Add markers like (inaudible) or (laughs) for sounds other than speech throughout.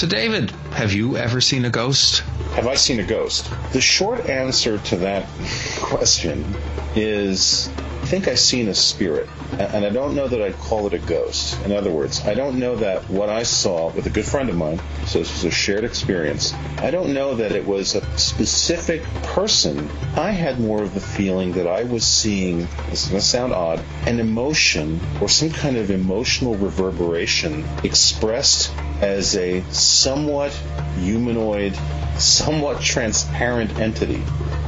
So, David, have you ever seen a ghost? Have I seen a ghost? The short answer to that question is I think I've seen a spirit. And I don't know that I'd call it a ghost. In other words, I don't know that what I saw with a good friend of mine, so this was a shared experience, I don't know that it was a specific person. I had more of the feeling that I was seeing, this is going to sound odd, an emotion or some kind of emotional reverberation expressed as a somewhat humanoid, somewhat transparent entity.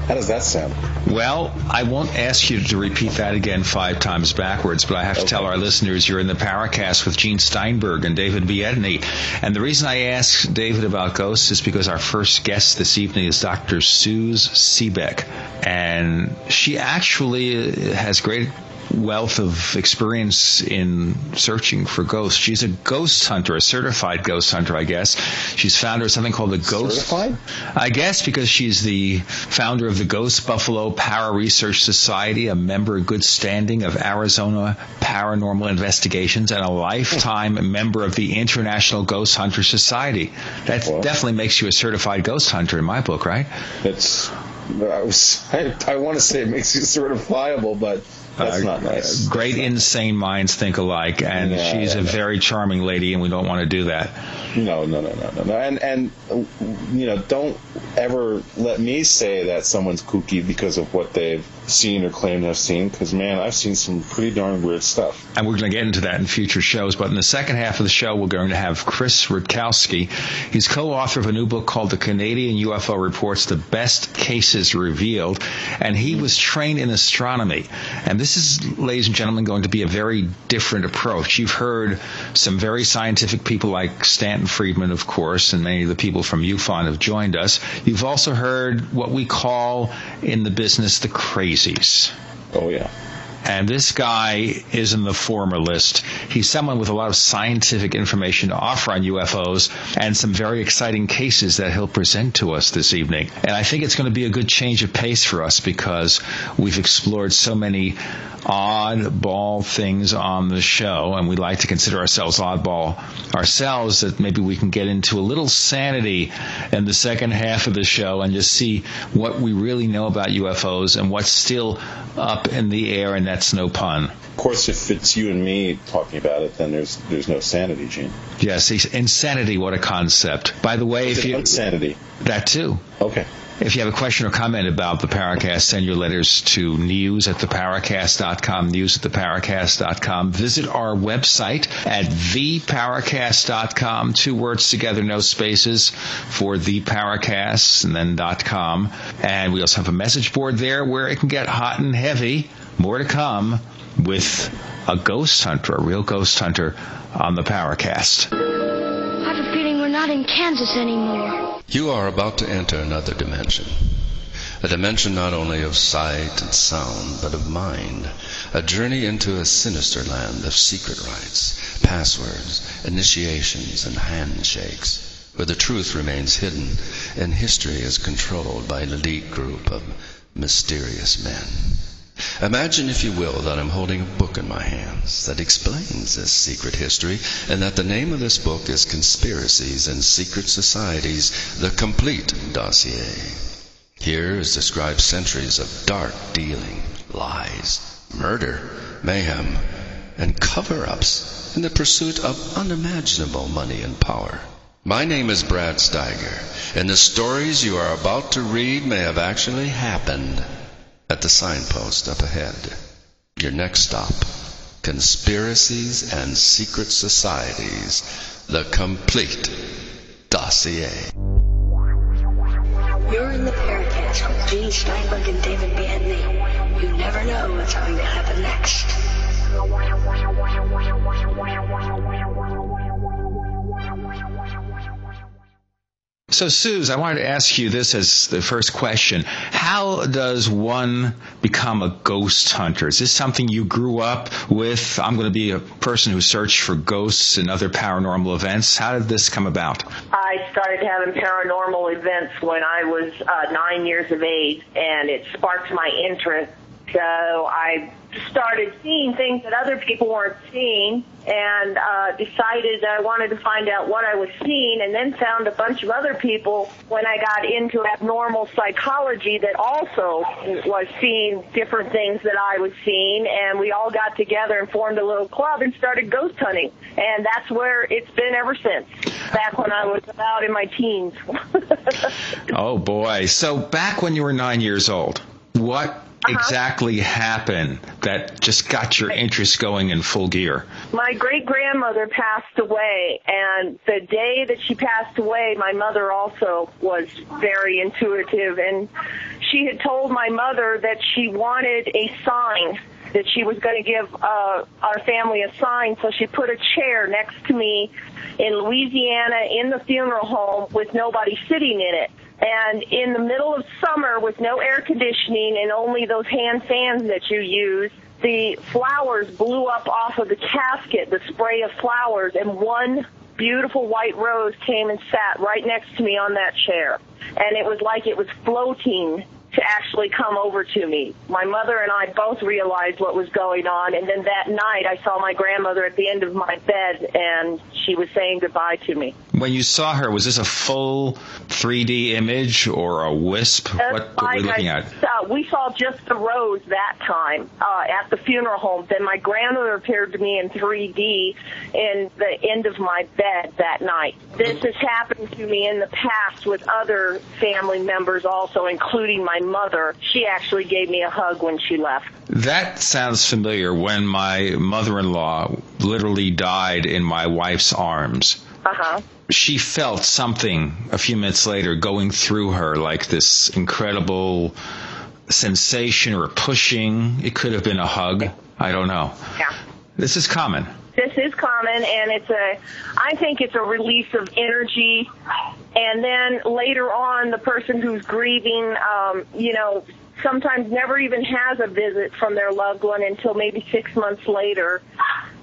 How does that sound? Well, I won't ask you to repeat that again five times backwards, but I have to tell our listeners you're in the Paracast with Gene Steinberg and David Biedny. And the reason I asked David about ghosts is because our first guest this evening is Dr. Siouxz Sebek. And she actually has great wealth of experience in searching for ghosts. She's a ghost hunter, a certified ghost hunter, I guess. She's founder of something called the Ghost. Certified? I guess because she's the founder of the Ghost Buffalo Para Research Society, a member in good standing of Arizona Paranormal Investigations, and a lifetime (laughs) member of the International Ghost Hunter Society. That well, definitely makes you a certified ghost hunter in my book, right? It's I, was, I, I want to say it makes you certifiable, but that's uh, not nice. Great insane minds think alike, and she's a very charming lady, and we don't want to do that. No, no, no, no, no, no. And and you know, don't ever let me say that someone's kooky because of what they've seen or claim to have seen. Because man, I've seen some pretty darn weird stuff. And we're going to get into that in future shows. But in the second half of the show, we're going to have Chris Rutkowski. He's co-author of a new book called "The Canadian UFO Reports: The Best Cases Revealed," and he was trained in astronomy. And this is, ladies and gentlemen, going to be a very different approach. You've heard some very scientific people like Stanton Friedman, of course, and many of the people from MUFON have joined us. You've also heard what we call in the business the crazies. Oh, yeah. And this guy is in the former list. He's someone with a lot of scientific information to offer on UFOs and some very exciting cases that he'll present to us this evening. And I think it's going to be a good change of pace for us because we've explored so many oddball things on the show, and we like to consider ourselves oddball ourselves, that maybe we can get into a little sanity in the second half of the show and just see what we really know about UFOs and what's still up in the air, and that's no pun. Of course, if it's you and me talking about it, then there's there's no sanity, Gene. Yes, insanity. What a concept. By the way, if you insanity, that too. Okay. If you have a question or comment about the Paracast, send your letters to news at theparacast.com, news at theparacast.com. Visit our website at theparacast.com, two words together, no spaces for the Paracast and then .com. And we also have a message board there where it can get hot and heavy. More to come with a ghost hunter, a real ghost hunter on the Paracast. I have a feeling we're not in Kansas anymore. You are about to enter another dimension. A dimension not only of sight and sound, but of mind. A journey into a sinister land of secret rites, passwords, initiations, and handshakes, where the truth remains hidden and history is controlled by an elite group of mysterious men. Imagine, if you will, that I'm holding a book in my hands that explains this secret history, and that the name of this book is Conspiracies and Secret Societies, the Complete Dossier. Here is described centuries of dark dealing, lies, murder, mayhem, and cover ups in the pursuit of unimaginable money and power. My name is Brad Steiger, and the stories you are about to read may have actually happened at the signpost up ahead. Your next stop Conspiracies and Secret Societies, the complete dossier. You're in the Paracast with Gene Steinberg and David Biedny. You never know what's going to happen next. So, Siouxz, I wanted to ask you this as the first question. How does one become a ghost hunter? Is this something you grew up with? I'm going to be a person who searched for ghosts and other paranormal events. How did this come about? I started having paranormal events when I was uh, nine years of age, and it sparked my interest So I started seeing things that other people weren't seeing and uh, decided that I wanted to find out what I was seeing and then found a bunch of other people when I got into abnormal psychology that also was seeing different things that I was seeing and we all got together and formed a little club and started ghost hunting and that's where it's been ever since back when I was about in my teens. (laughs) oh boy. So back when you were 9 years old, what uh-huh. exactly happen that just got your interest going in full gear? My great grandmother passed away, and the day that she passed away, my mother also was very intuitive, and she had told my mother that she wanted a sign that she was going to give uh, our family a sign. So she put a chair next to me in Louisiana in the funeral home with nobody sitting in it. And in the middle of summer with no air conditioning and only those hand fans that you use, the flowers blew up off of the casket, the spray of flowers, and one beautiful white rose came and sat right next to me on that chair. And it was like it was floating to actually come over to me. My mother and I both realized what was going on, and then that night I saw my grandmother at the end of my bed, and she was saying goodbye to me. When you saw her, was this a full 3D image or a wisp? what were we looking I, at? Uh, we saw just the rose that time uh, at the funeral home. Then my grandmother appeared to me in 3D in the end of my bed that night. This has happened to me in the past with other family members also, including my mother. She actually gave me a hug when she left. That sounds familiar when my mother-in-law literally died in my wife's arms. Uh-huh. She felt something a few minutes later going through her like this incredible sensation or pushing. It could have been a hug. I don't know. Yeah. This is common. This is common and it's a I think it's a release of energy and then later on the person who's grieving um, you know, sometimes never even has a visit from their loved one until maybe six months later,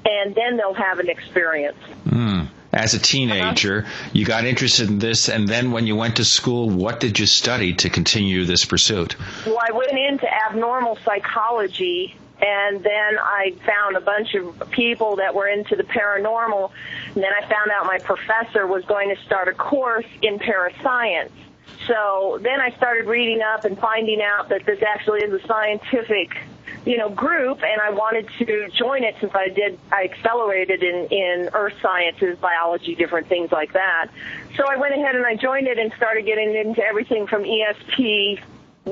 and then they'll have an experience. Mm. As a teenager, uh-huh. you got interested in this, and then when you went to school, what did you study to continue this pursuit? Well, I went into abnormal psychology, and then I found a bunch of people that were into the paranormal, and then I found out my professor was going to start a course in parascience. So then I started reading up and finding out that this actually is a scientific, you know, group, and I wanted to join it since I did. I accelerated in in earth sciences, biology, different things like that. So I went ahead and I joined it and started getting into everything from ESP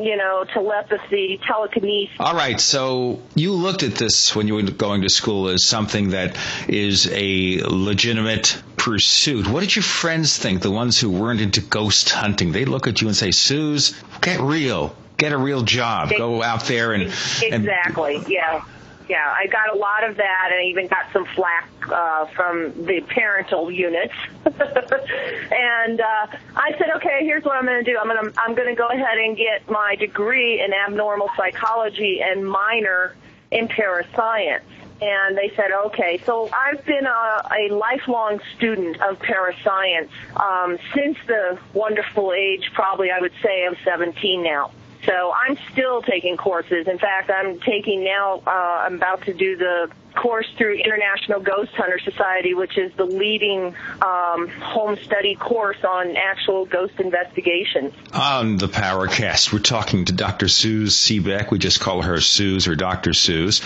you know, telepathy, telekinesis. All right. So you looked at this when you were going to school as something that is a legitimate pursuit. What did your friends think? The ones who weren't into ghost hunting? They look at you and say, "Siouxz, get real." Get a real job. Go out there and exactly, and, yeah yeah, I got a lot of that, and I even got some flack uh, from the parental units. (laughs) and uh, I said, okay, here's what I'm going to do. I'm going to I'm going to go ahead and get my degree in abnormal psychology and minor in parascience. And they said, okay. So I've been a, a lifelong student of parascience um, since the wonderful age, probably I would say, of 17 now. So I'm still taking courses. In fact, I'm taking now, uh, I'm about to do the course through International Ghost Hunter Society, which is the leading um, home study course on actual ghost investigations. On the Paracast, we're talking to Dr. Siouxz Sebek. We just call her Siouxz or Dr. Siouxz.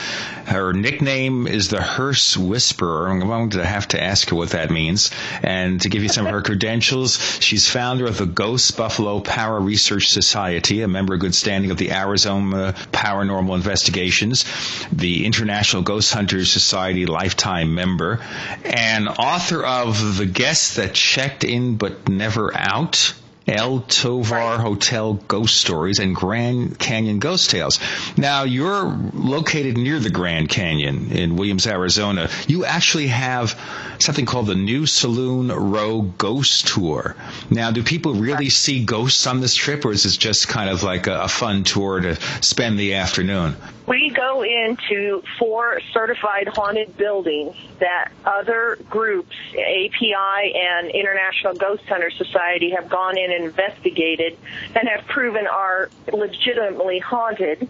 Her nickname is the Hearse Whisperer. I'm going to have to ask her what that means. And to give you some of her (laughs) credentials, she's founder of the Ghost Buffalo Para Research Society, a member of good standing of the Arizona Paranormal Investigations, the International Ghost Hunters Society lifetime member and author of The Guest That Checked In But Never Out. El Tovar Hotel Ghost Stories and Grand Canyon Ghost Tales. Now, you're located near the Grand Canyon in Williams, Arizona. You actually have something called the New Saloon Row Ghost Tour. Now, do people really see ghosts on this trip, or is this just kind of like a, a fun tour to spend the afternoon? We go into four certified haunted buildings that other groups, API and International Ghost Hunter Society, have gone in and investigated and have proven are legitimately haunted.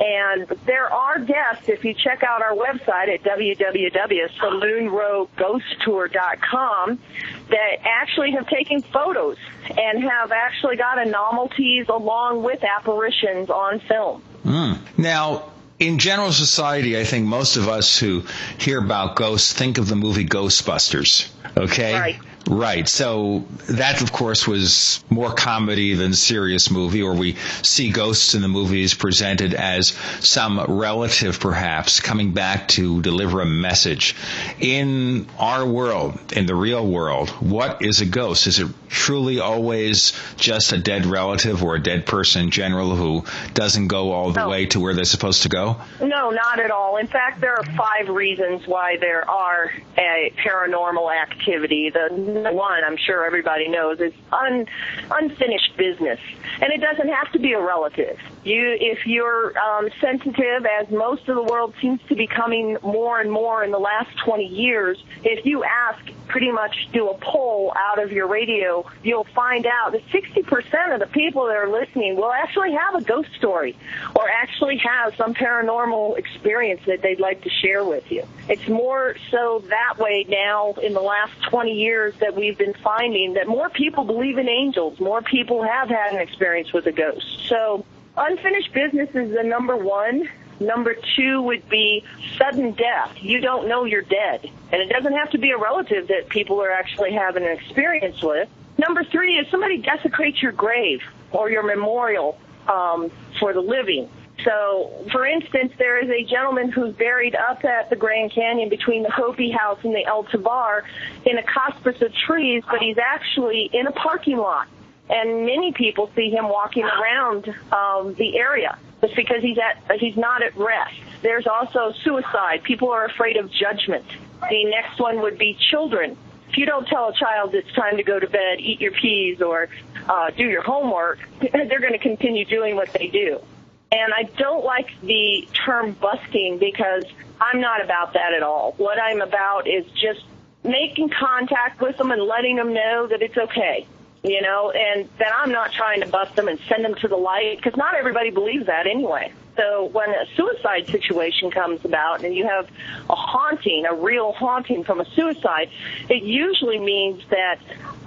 And there are guests, if you check out our website at www.saloonrowghosttour.com, that actually have taken photos and have actually got anomalies along with apparitions on film. Mm. Now, in general society, I think most of us who hear about ghosts think of the movie Ghostbusters. Okay? Right. Right. So that, of course, was more comedy than serious movie, or we see ghosts in the movies presented as some relative, perhaps, coming back to deliver a message. In our world, in the real world, what is a ghost? Is it truly always just a dead relative or a dead person in general who doesn't go all the way to where they're supposed to go? No, not at all. In fact, there are five reasons why there are a paranormal activity. The one, I'm sure everybody knows, is un, unfinished business, and it doesn't have to be a relative. You, if you're um, sensitive, as most of the world seems to be coming more and more in the last 20 years, if you ask, pretty much do a poll out of your radio, you'll find out that 60% of the people that are listening will actually have a ghost story or actually have some paranormal experience that they'd like to share with you. It's more so that way now in the last 20 years that we've been finding that more people believe in angels, more people have had an experience with a ghost. So unfinished business is the number one. Number two would be sudden death. You don't know you're dead. And it doesn't have to be a relative that people are actually having an experience with. Number three is somebody desecrates your grave or your memorial um, for the living. So, for instance, there is a gentleman who's buried up at the Grand Canyon between the Hopi House and the El Tovar in a causpus of trees, but he's actually in a parking lot. And many people see him walking around um, the area just because he's at he's not at rest. There's also suicide. People are afraid of judgment. The next one would be children. If you don't tell a child it's time to go to bed, eat your peas, or uh, do your homework, (clears throat) they're going to continue doing what they do. And I don't like the term busking because I'm not about that at all. What I'm about is just making contact with them and letting them know that it's okay. You know, and that I'm not trying to bust them and send them to the light because not everybody believes that anyway. So when a suicide situation comes about and you have a haunting, a real haunting from a suicide, it usually means that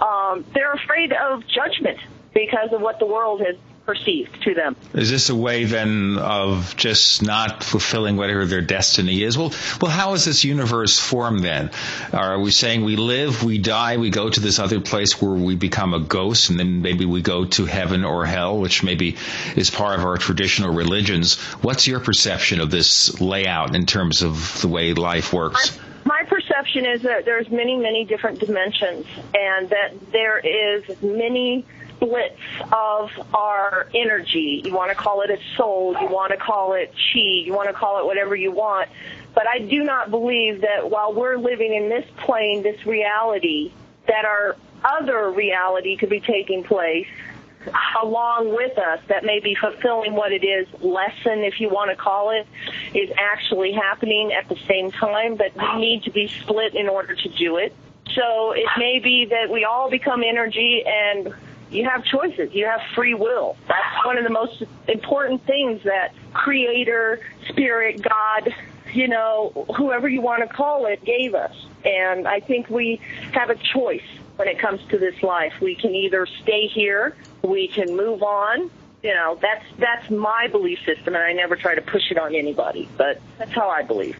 um, they're afraid of judgment because of what the world has perceived to them. Is this a way then of just not fulfilling whatever their destiny is? Well, well, how is this universe formed then? Are we saying we live, we die, we go to this other place where we become a ghost, and then maybe we go to heaven or hell, which maybe is part of our traditional religions? What's your perception of this layout in terms of the way life works? My perception is that there's many, many different dimensions, and that there is many splits of our energy. You want to call it a soul, you want to call it chi, you want to call it whatever you want. But I do not believe that while we're living in this plane, this reality, that our other reality could be taking place along with us that may be fulfilling what it is lesson if you want to call it is actually happening at the same time but we need to be split in order to do it so it may be that we all become energy and you have choices you have free will that's one of the most important things that creator spirit god you know whoever you want to call it gave us and i think we have a choice when it comes to this life. We can either stay here, we can move on. You know, that's that's my belief system, and I never try to push it on anybody. But that's how I believe.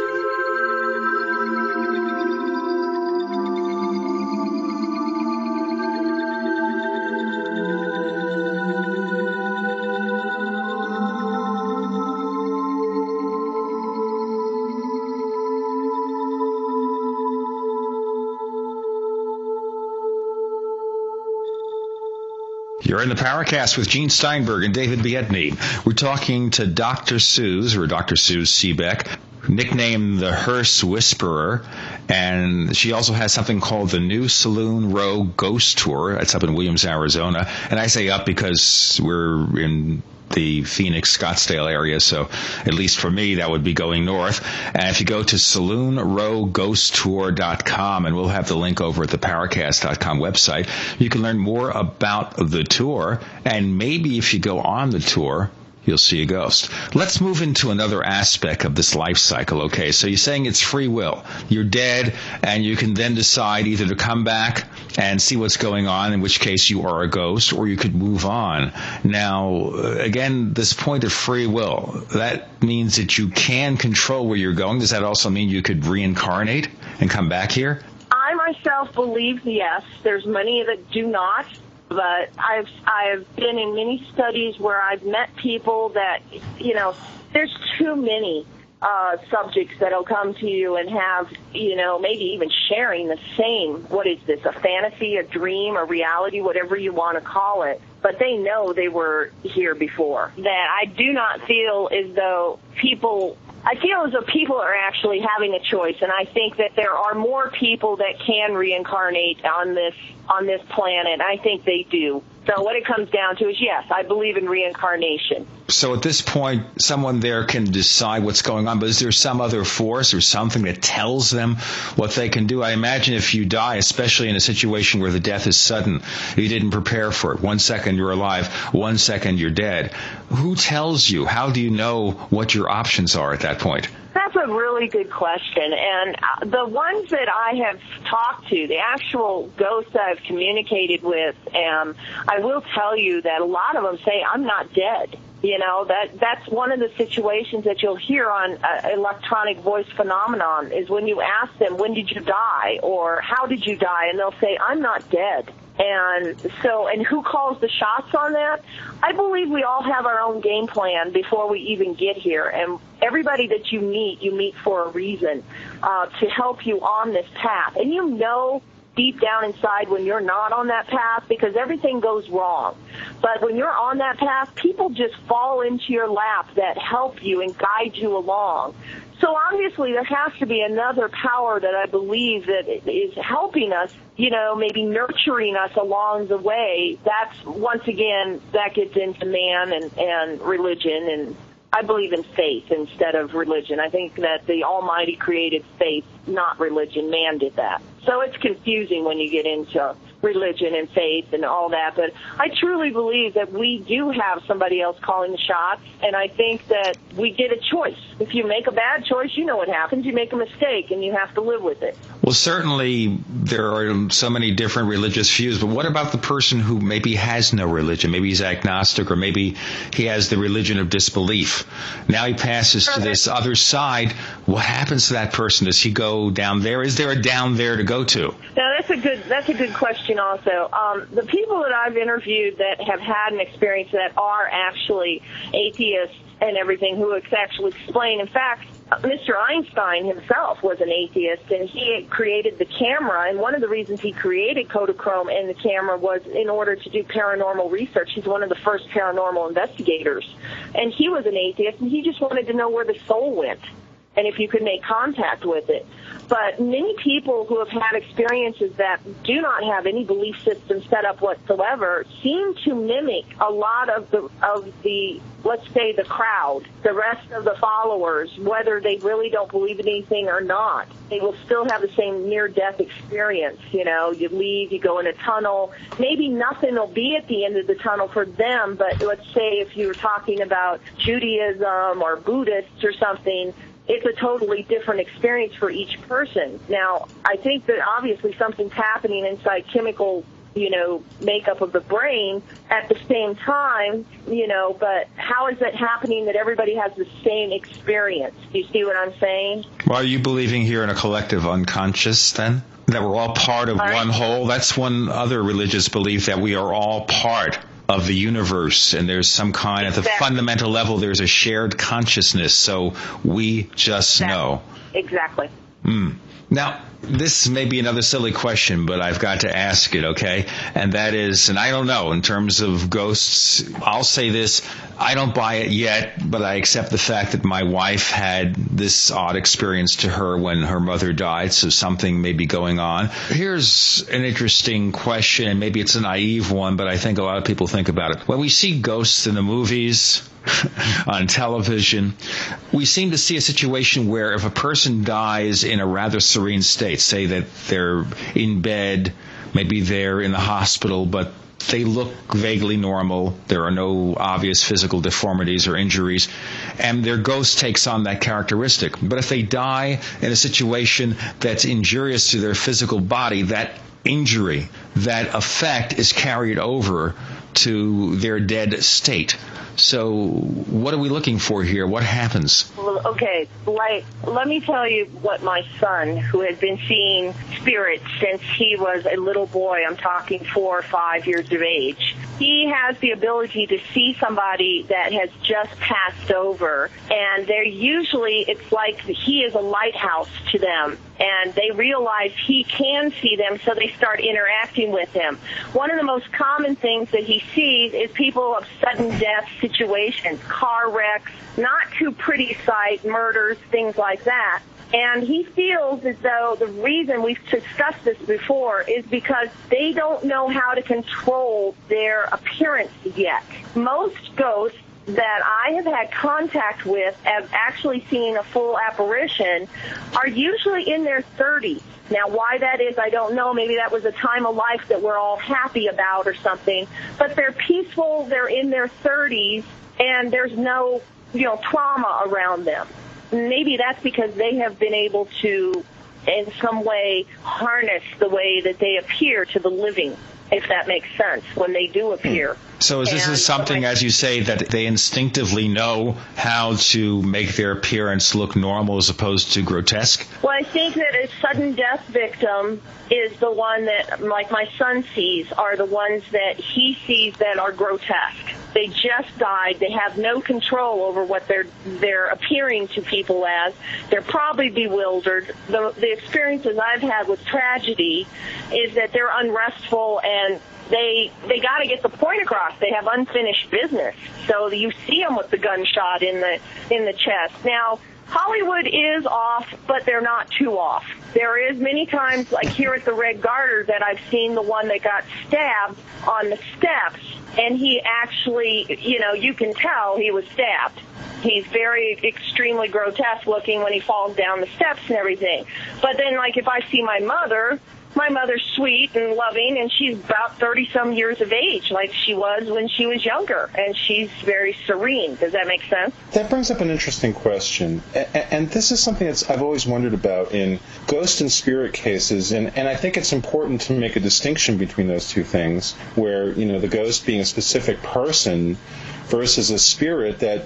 You're in the Paracast with Gene Steinberg and David Biedny. We're talking to Dr. Siouxz, or Dr. Siouxz Sebek. nicknamed the Hearse Whisperer, and she also has something called the New Saloon Row Ghost Tour. It's up in Williams, Arizona, and I say up because we're in the Phoenix Scottsdale area. So at least for me, that would be going north. And if you go to saloonrowghosttour.com and we'll have the link over at the paracast.com website, you can learn more about the tour. And maybe if you go on the tour, you'll see a ghost. Let's move into another aspect of this life cycle. Okay, so you're saying it's free will. You're dead, and you can then decide either to come back and see what's going on, in which case you are a ghost, or you could move on. Now, uh, again, this point of free will, that means that you can control where you're going. Does that also mean you could reincarnate and come back here? I myself believe yes. There's many that do not but I've I've been in many studies where I've met people that you know there's too many uh, subjects that'll come to you and have you know maybe even sharing the same what is this a fantasy a dream a reality whatever you want to call it. But they know they were here before. That I do not feel as though people I feel as though people are actually having a choice, and I think that there are more people that can reincarnate on this on this planet. I think they do. So what it comes down to is yes, I believe in reincarnation. So at this point, someone there can decide what's going on, but is there some other force or something that tells them what they can do? I imagine if you die, especially in a situation where the death is sudden, you didn't prepare for it. One second you're alive, one second you're dead. Who tells you? How do you know what your options are at that point? That's a really good question. And uh, the ones that I have talked to, the actual ghosts I've communicated with, um, I will tell you that a lot of them say, I'm not dead. You know, that, that's one of the situations that you'll hear on uh, electronic voice phenomenon is when you ask them, when did you die? Or how did you die? And they'll say, I'm not dead. And so, and who calls the shots on that? I believe we all have our own game plan before we even get here. And everybody that you meet, you meet for a reason uh, to help you on this path. And you know deep down inside when you're not on that path because everything goes wrong. But when you're on that path, people just fall into your lap that help you and guide you along. So obviously there has to be another power that I believe that is helping us, you know, maybe nurturing us along the way. That's once again, that gets into man and, and religion and I believe in faith instead of religion. I think that the Almighty created faith, not religion. Man did that. So it's confusing when you get into religion and faith and all that, but I truly believe that we do have somebody else calling the shots, and I think that we get a choice. If you make a bad choice, you know what happens. You make a mistake, and you have to live with it. Well, certainly there are so many different religious views, but what about the person who maybe has no religion? Maybe he's agnostic, or maybe he has the religion of disbelief. Now he passes to this other side. What happens to that person? Does he go down there? Is there a down there to go to? Now that's a good that's a good question. Also, um, the people that I've interviewed that have had an experience that are actually atheists and everything, who actually explain. In fact, Mr. Einstein himself was an atheist, and he created the camera. And one of the reasons he created Kodachrome and the camera was in order to do paranormal research. He's one of the first paranormal investigators, and he was an atheist, and he just wanted to know where the soul went and if you could make contact with it. But many people who have had experiences that do not have any belief system set up whatsoever seem to mimic a lot of the of the let's say the crowd, the rest of the followers, whether they really don't believe in anything or not. They will still have the same near death experience. You know, you leave, you go in a tunnel. Maybe nothing will be at the end of the tunnel for them, but let's say if you were talking about Judaism or Buddhists or something, it's a totally different experience for each person. Now, I think that obviously something's happening inside chemical, you know, makeup of the brain at the same time, you know, but how is it happening that everybody has the same experience? Do you see what I'm saying? Well, are you believing here in a collective unconscious then? That we're all part of one whole? That's one other religious belief that we are all part of the universe and there's some kind exactly. at the fundamental level there's a shared consciousness so we just exactly. know exactly mm. Now, this may be another silly question, but I've got to ask it, okay? And that is, and I don't know, in terms of ghosts, I'll say this, I don't buy it yet, but I accept the fact that my wife had this odd experience to her when her mother died, so something may be going on. Here's an interesting question, and maybe it's a naive one, but I think a lot of people think about it. When we see ghosts in the movies, (laughs) on television, we seem to see a situation where if a person dies in a rather serene state, say that they're in bed, maybe they're in the hospital, but they look vaguely normal. There are no obvious physical deformities or injuries, and their ghost takes on that characteristic. But if they die in a situation that's injurious to their physical body, that injury, that effect is carried over to their dead state. So, what are we looking for here? What happens? Okay, like, let me tell you what my son, who has been seeing spirits since he was a little boy, I'm talking four or five years of age, he has the ability to see somebody that has just passed over, and they're usually, it's like he is a lighthouse to them, and they realize he can see them, so they start interacting with him. One of the most common things that he sees is people of sudden death situations, car wrecks, not too pretty sight, murders, things like that. And he feels as though the reason we've discussed this before is because they don't know how to control their appearance yet. Most ghosts that I have had contact with have actually seen a full apparition are usually in their 30s. Now, why that is, I don't know. Maybe that was a time of life that we're all happy about or something. But they're peaceful, they're in their 30s, and there's no, you know, trauma around them maybe that's because they have been able to, in some way, harness the way that they appear to the living, if that makes sense, when they do appear. Hmm. So is this And is something, as you say, that they instinctively know how to make their appearance look normal as opposed to grotesque? Well, I think that a sudden death victim is the one that, like my son sees, are the ones that he sees that are grotesque. They just died. They have no control over what they're they're appearing to people as. They're probably bewildered. The the experiences I've had with tragedy is that they're unrestful and they they got to get the point across. They have unfinished business. So you see them with the gunshot in the in the chest. Now Hollywood is off, but they're not too off. There is many times, like here at the Red Garter, that I've seen the one that got stabbed on the steps, and he actually, you know, you can tell he was stabbed. He's very extremely grotesque looking when he falls down the steps and everything. But then, like, if I see my mother, my mother's sweet and loving, and she's about 30 some years of age, like she was when she was younger, and she's very serene. Does that make sense? That brings up an interesting question, and this is something that I've always wondered about in ghost and spirit cases, and, and I think it's important to make a distinction between those two things, where you know the ghost being a specific person versus a spirit. That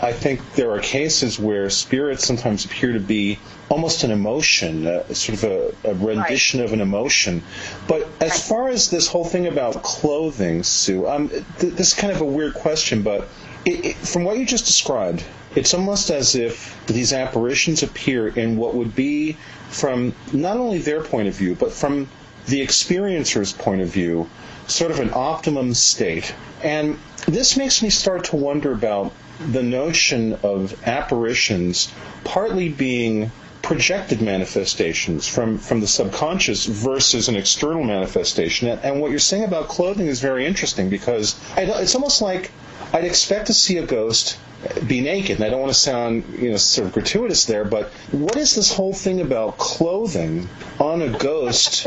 I think there are cases where spirits sometimes appear to be almost an emotion, uh, sort of a, a rendition of an emotion. But as far as this whole thing about clothing, Sue, um, th- this is kind of a weird question, but it, it, from what you just described, it's almost as if these apparitions appear in what would be, from not only their point of view, but from the experiencer's point of view, sort of an optimum state. And this makes me start to wonder about the notion of apparitions partly being projected manifestations from, from the subconscious versus an external manifestation. And, what you're saying about clothing is very interesting because I, it's almost like I'd expect to see a ghost be naked. And I don't want to sound, you know, sort of gratuitous there, but what is this whole thing about clothing on a ghost?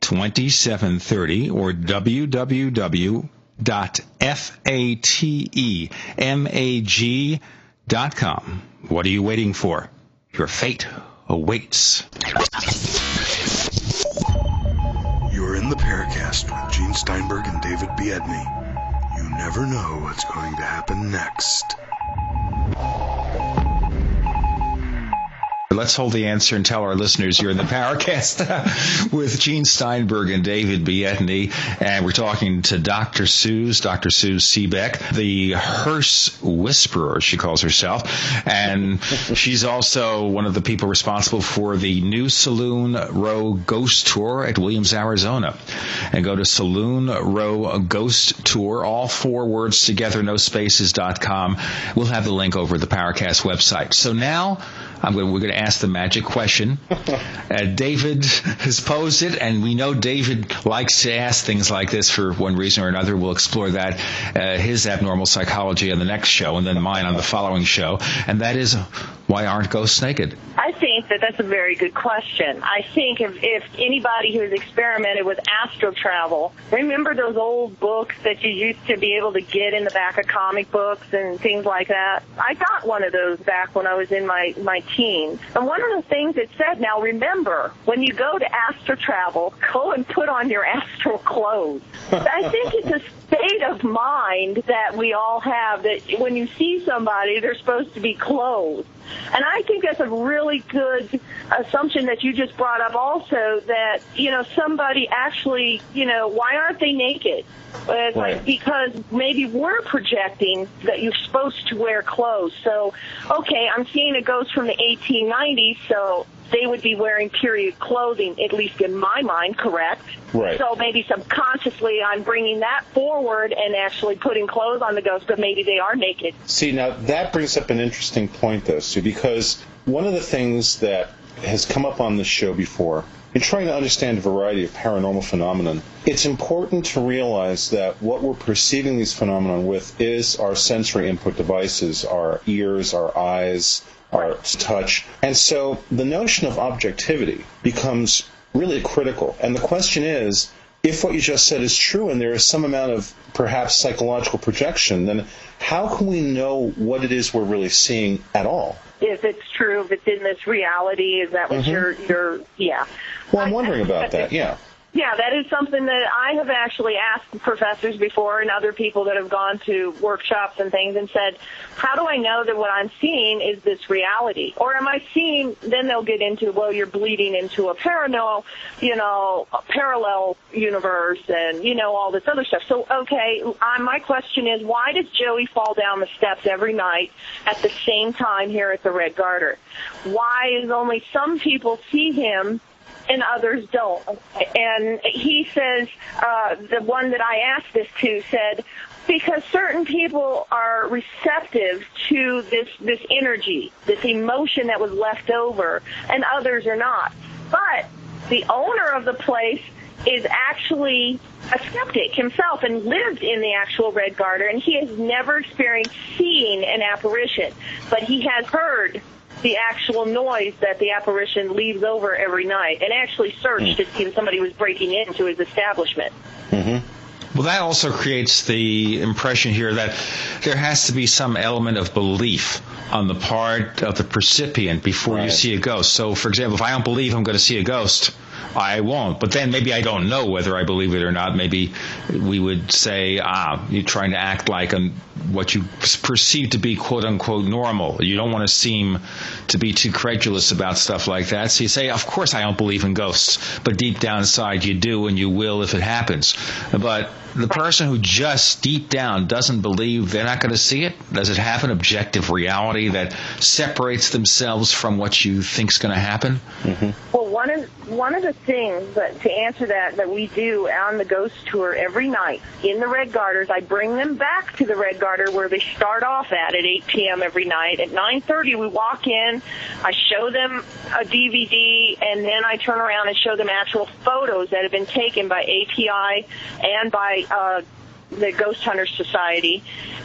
2730 or com. What are you waiting for? Your fate awaits. You're in the Paracast with Gene Steinberg and David Biedny. You never know what's going to happen next. Let's hold the answer and tell our listeners you're in the Paracast (laughs) with Gene Steinberg and David Biedny. And we're talking to Dr. Siouxz, Dr. Siouxz Sebek, the hearse whisperer, she calls herself. And she's also one of the people responsible for the new Saloon Row Ghost Tour at Williams, Arizona. And go to Saloon Row Ghost Tour, all four words together, no spaces.com. We'll have the link over the Paracast website. So now, I'm going, we're going to ask the magic question. (laughs) Uh, David has posed it, and we know David likes to ask things like this for one reason or another. We'll explore that, uh, his abnormal psychology on the next show, and then mine on the following show. And that is, why aren't ghosts naked? I think that that's a very good question. I think if, if anybody who has experimented with astral travel, remember those old books that you used to be able to get in the back of comic books and things like that? I got one of those back when I was in my, my teens. And one of the things it said, now remember, when you go to astral travel, go and put on your (laughs) astral clothes. I think it's a state of mind that we all have that when you see somebody, they're supposed to be clothed. And I think that's a really good assumption that you just brought up also that, you know, somebody actually, you know, why aren't they naked? Uh, It's Right. like because maybe we're projecting that you're supposed to wear clothes. So, okay, I'm seeing it goes from the 1890s, so they would be wearing period clothing, at least in my mind, correct? Right. So maybe subconsciously I'm bringing that forward and actually putting clothes on the ghost, but maybe they are naked. See, now that brings up an interesting point, though, Sue, because one of the things that has come up on this show before, in trying to understand a variety of paranormal phenomenon, it's important to realize that what we're perceiving these phenomena with is our sensory input devices, our ears, our eyes, our touch. And so the notion of objectivity becomes really critical. And the question is, if what you just said is true and there is some amount of perhaps psychological projection, then how can we know what it is we're really seeing at all? If it's true, if it's in this reality, is that what Mhm. you're, you're, yeah. Well, I'm wondering about that, yeah. Yeah, that is something that I have actually asked professors before and other people that have gone to workshops and things and said, how do I know that what I'm seeing is this reality? Or am I seeing, then they'll get into, well, you're bleeding into a parallel, you know, parallel universe and, you know, all this other stuff. So, okay, uh, my question is, why does Joey fall down the steps every night at the same time here at the Red Garter? Why is only some people see him and others don't. And he says, uh, the one that I asked this to said, because certain people are receptive to this, this energy, this emotion that was left over, and others are not. But the owner of the place is actually a skeptic himself and lived in the actual Red Garter, and he has never experienced seeing an apparition, but he has heard the actual noise that the apparition leaves over every night and actually searched to see if somebody was breaking into his establishment. Mm-hmm. Well, that also creates the impression here that there has to be some element of belief on the part of the percipient before you see a ghost. So, for example, if I don't believe I'm going to see a ghost, I won't. But then maybe I don't know whether I believe it or not. Maybe we would say, ah, you're trying to act like um, what you perceive to be quote unquote normal. You don't want to seem to be too credulous about stuff like that. So you say, of course I don't believe in ghosts, but deep down inside you do and you will if it happens. But the person who just deep down doesn't believe they're not going to see it, does it have an objective reality that separates themselves from what you think's going to happen? Well, one of one of the things that to answer that that we do on the ghost tour every night in the Red Garters, I bring them back to the Red Garter where they start off at at 8 p.m. every night. At 9:30, we walk in, I show them a DVD, and then I turn around and show them actual photos that have been taken by API and by uh, the Ghost Hunters Society.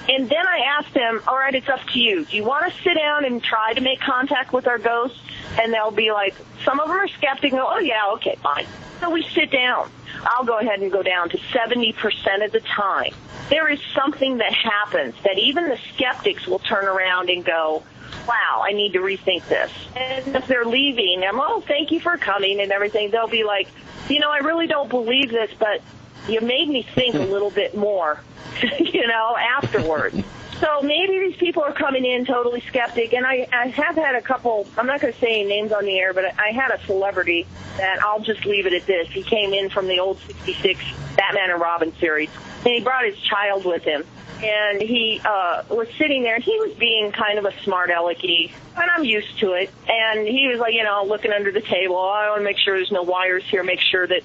And then I ask them, all right, it's up to you. Do you want to sit down and try to make contact with our ghosts? And they'll be like, some of them are skeptical. Oh, yeah, okay, fine. So we sit down. I'll go ahead and go down to 70% of the time, there is something that happens that even the skeptics will turn around and go, wow, I need to rethink this. And if they're leaving, I'm, oh, thank you for coming and everything, they'll be like, you know, I really don't believe this, but you made me think a little bit more, (laughs) you know, afterwards. So maybe these people are coming in totally skeptic, and I, I have had a couple. I'm not going to say names on the air, but I had a celebrity that I'll just leave it at this. He came in from the old '66 Batman and Robin series, and he brought his child with him. And he uh, was sitting there, and he was being kind of a smart alecky, and I'm used to it. And he was like, you know, looking under the table. Oh, I want to make sure there's no wires here, make sure that,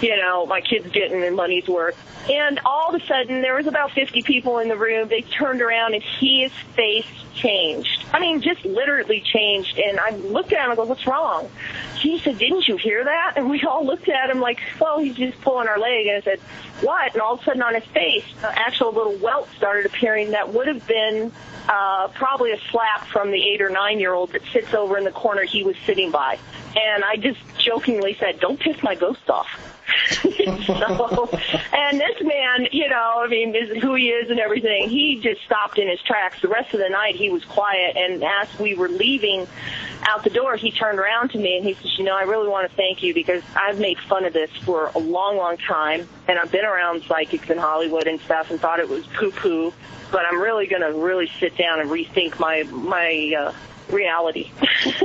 you know, my kid's getting their money's worth. And all of a sudden, there was about 50 people in the room. They turned around, and his face changed. I mean, just literally changed. And I looked at him and go, what's wrong? He said, didn't you hear that? And we all looked at him like, well, he's just pulling our leg. And I said, what? And all of a sudden on his face, an actual little welt started appearing that would have been uh, probably a slap from the eight or nine year old that sits over in the corner he was sitting by. And I just jokingly said, don't piss my ghost off. (laughs) so, and this man, you know, I mean, is who he is and everything. He just stopped in his tracks. The rest of the night, he was quiet. And as we were leaving out the door, he turned around to me and he says, "You know, I really want to thank you because I've made fun of this for a long, long time, and I've been around psychics in Hollywood and stuff, and thought it was poo-poo. But I'm really going to really sit down and rethink my my uh, reality.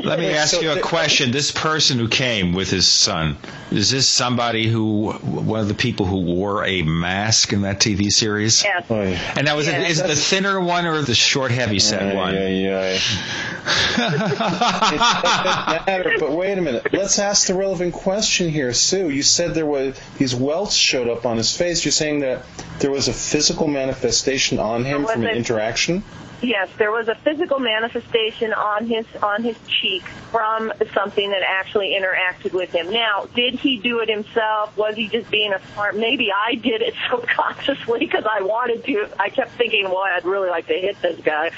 Let me (laughs) ask you a question. This person who came with his son, is this somebody who, one of the people who wore a mask in that TV series? Yes. Oh, and that now, is, it the thinner one or the short, heavy set one? Yeah, (laughs) yeah. it doesn't matter, but wait a minute. Let's ask the relevant question here, Sue. You said there was these welts showed up on his face. You're saying that there was a physical manifestation on him from an it- interaction? Yes, there was a physical manifestation on his on his cheek from something that actually interacted with him. Now, did he do it himself? Was he just being a smart? Maybe I did it (laughs) subconsciously because I wanted to. I kept thinking, well, I'd really like to hit this guy,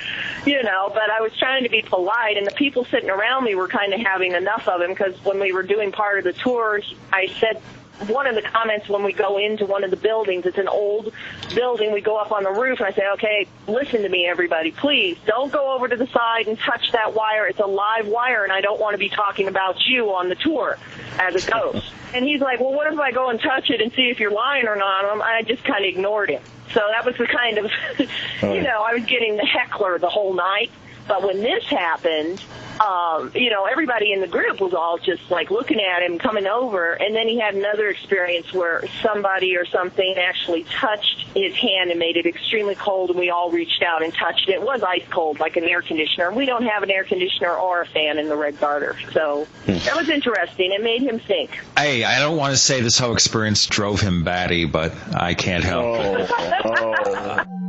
you know. But I was trying to be polite, and the people sitting around me were kind of having enough of him because when we were doing part of the tour, I said one of the comments when we go into one of the buildings, it's an old building, we go up on the roof and I say, okay, listen to me everybody, please don't go over to the side and touch that wire. It's a live wire and I don't want to be talking about you on the tour as a ghost. (laughs) And he's like, well, what if I go and touch it and see if you're lying or not? And I just kind of ignored him. So that was the kind of, (laughs) you know, I was getting the heckler the whole night. But when this happened, um, you know, everybody in the group was all just like looking at him coming over. And then he had another experience where somebody or something actually touched his hand and made it extremely cold. And we all reached out and touched it. It was ice cold, like an air conditioner. We don't have an air conditioner or a fan in the Red Garter. So that was interesting. It made him think. Hey, I don't want to say this whole experience drove him batty, but I can't help it. Oh, (laughs)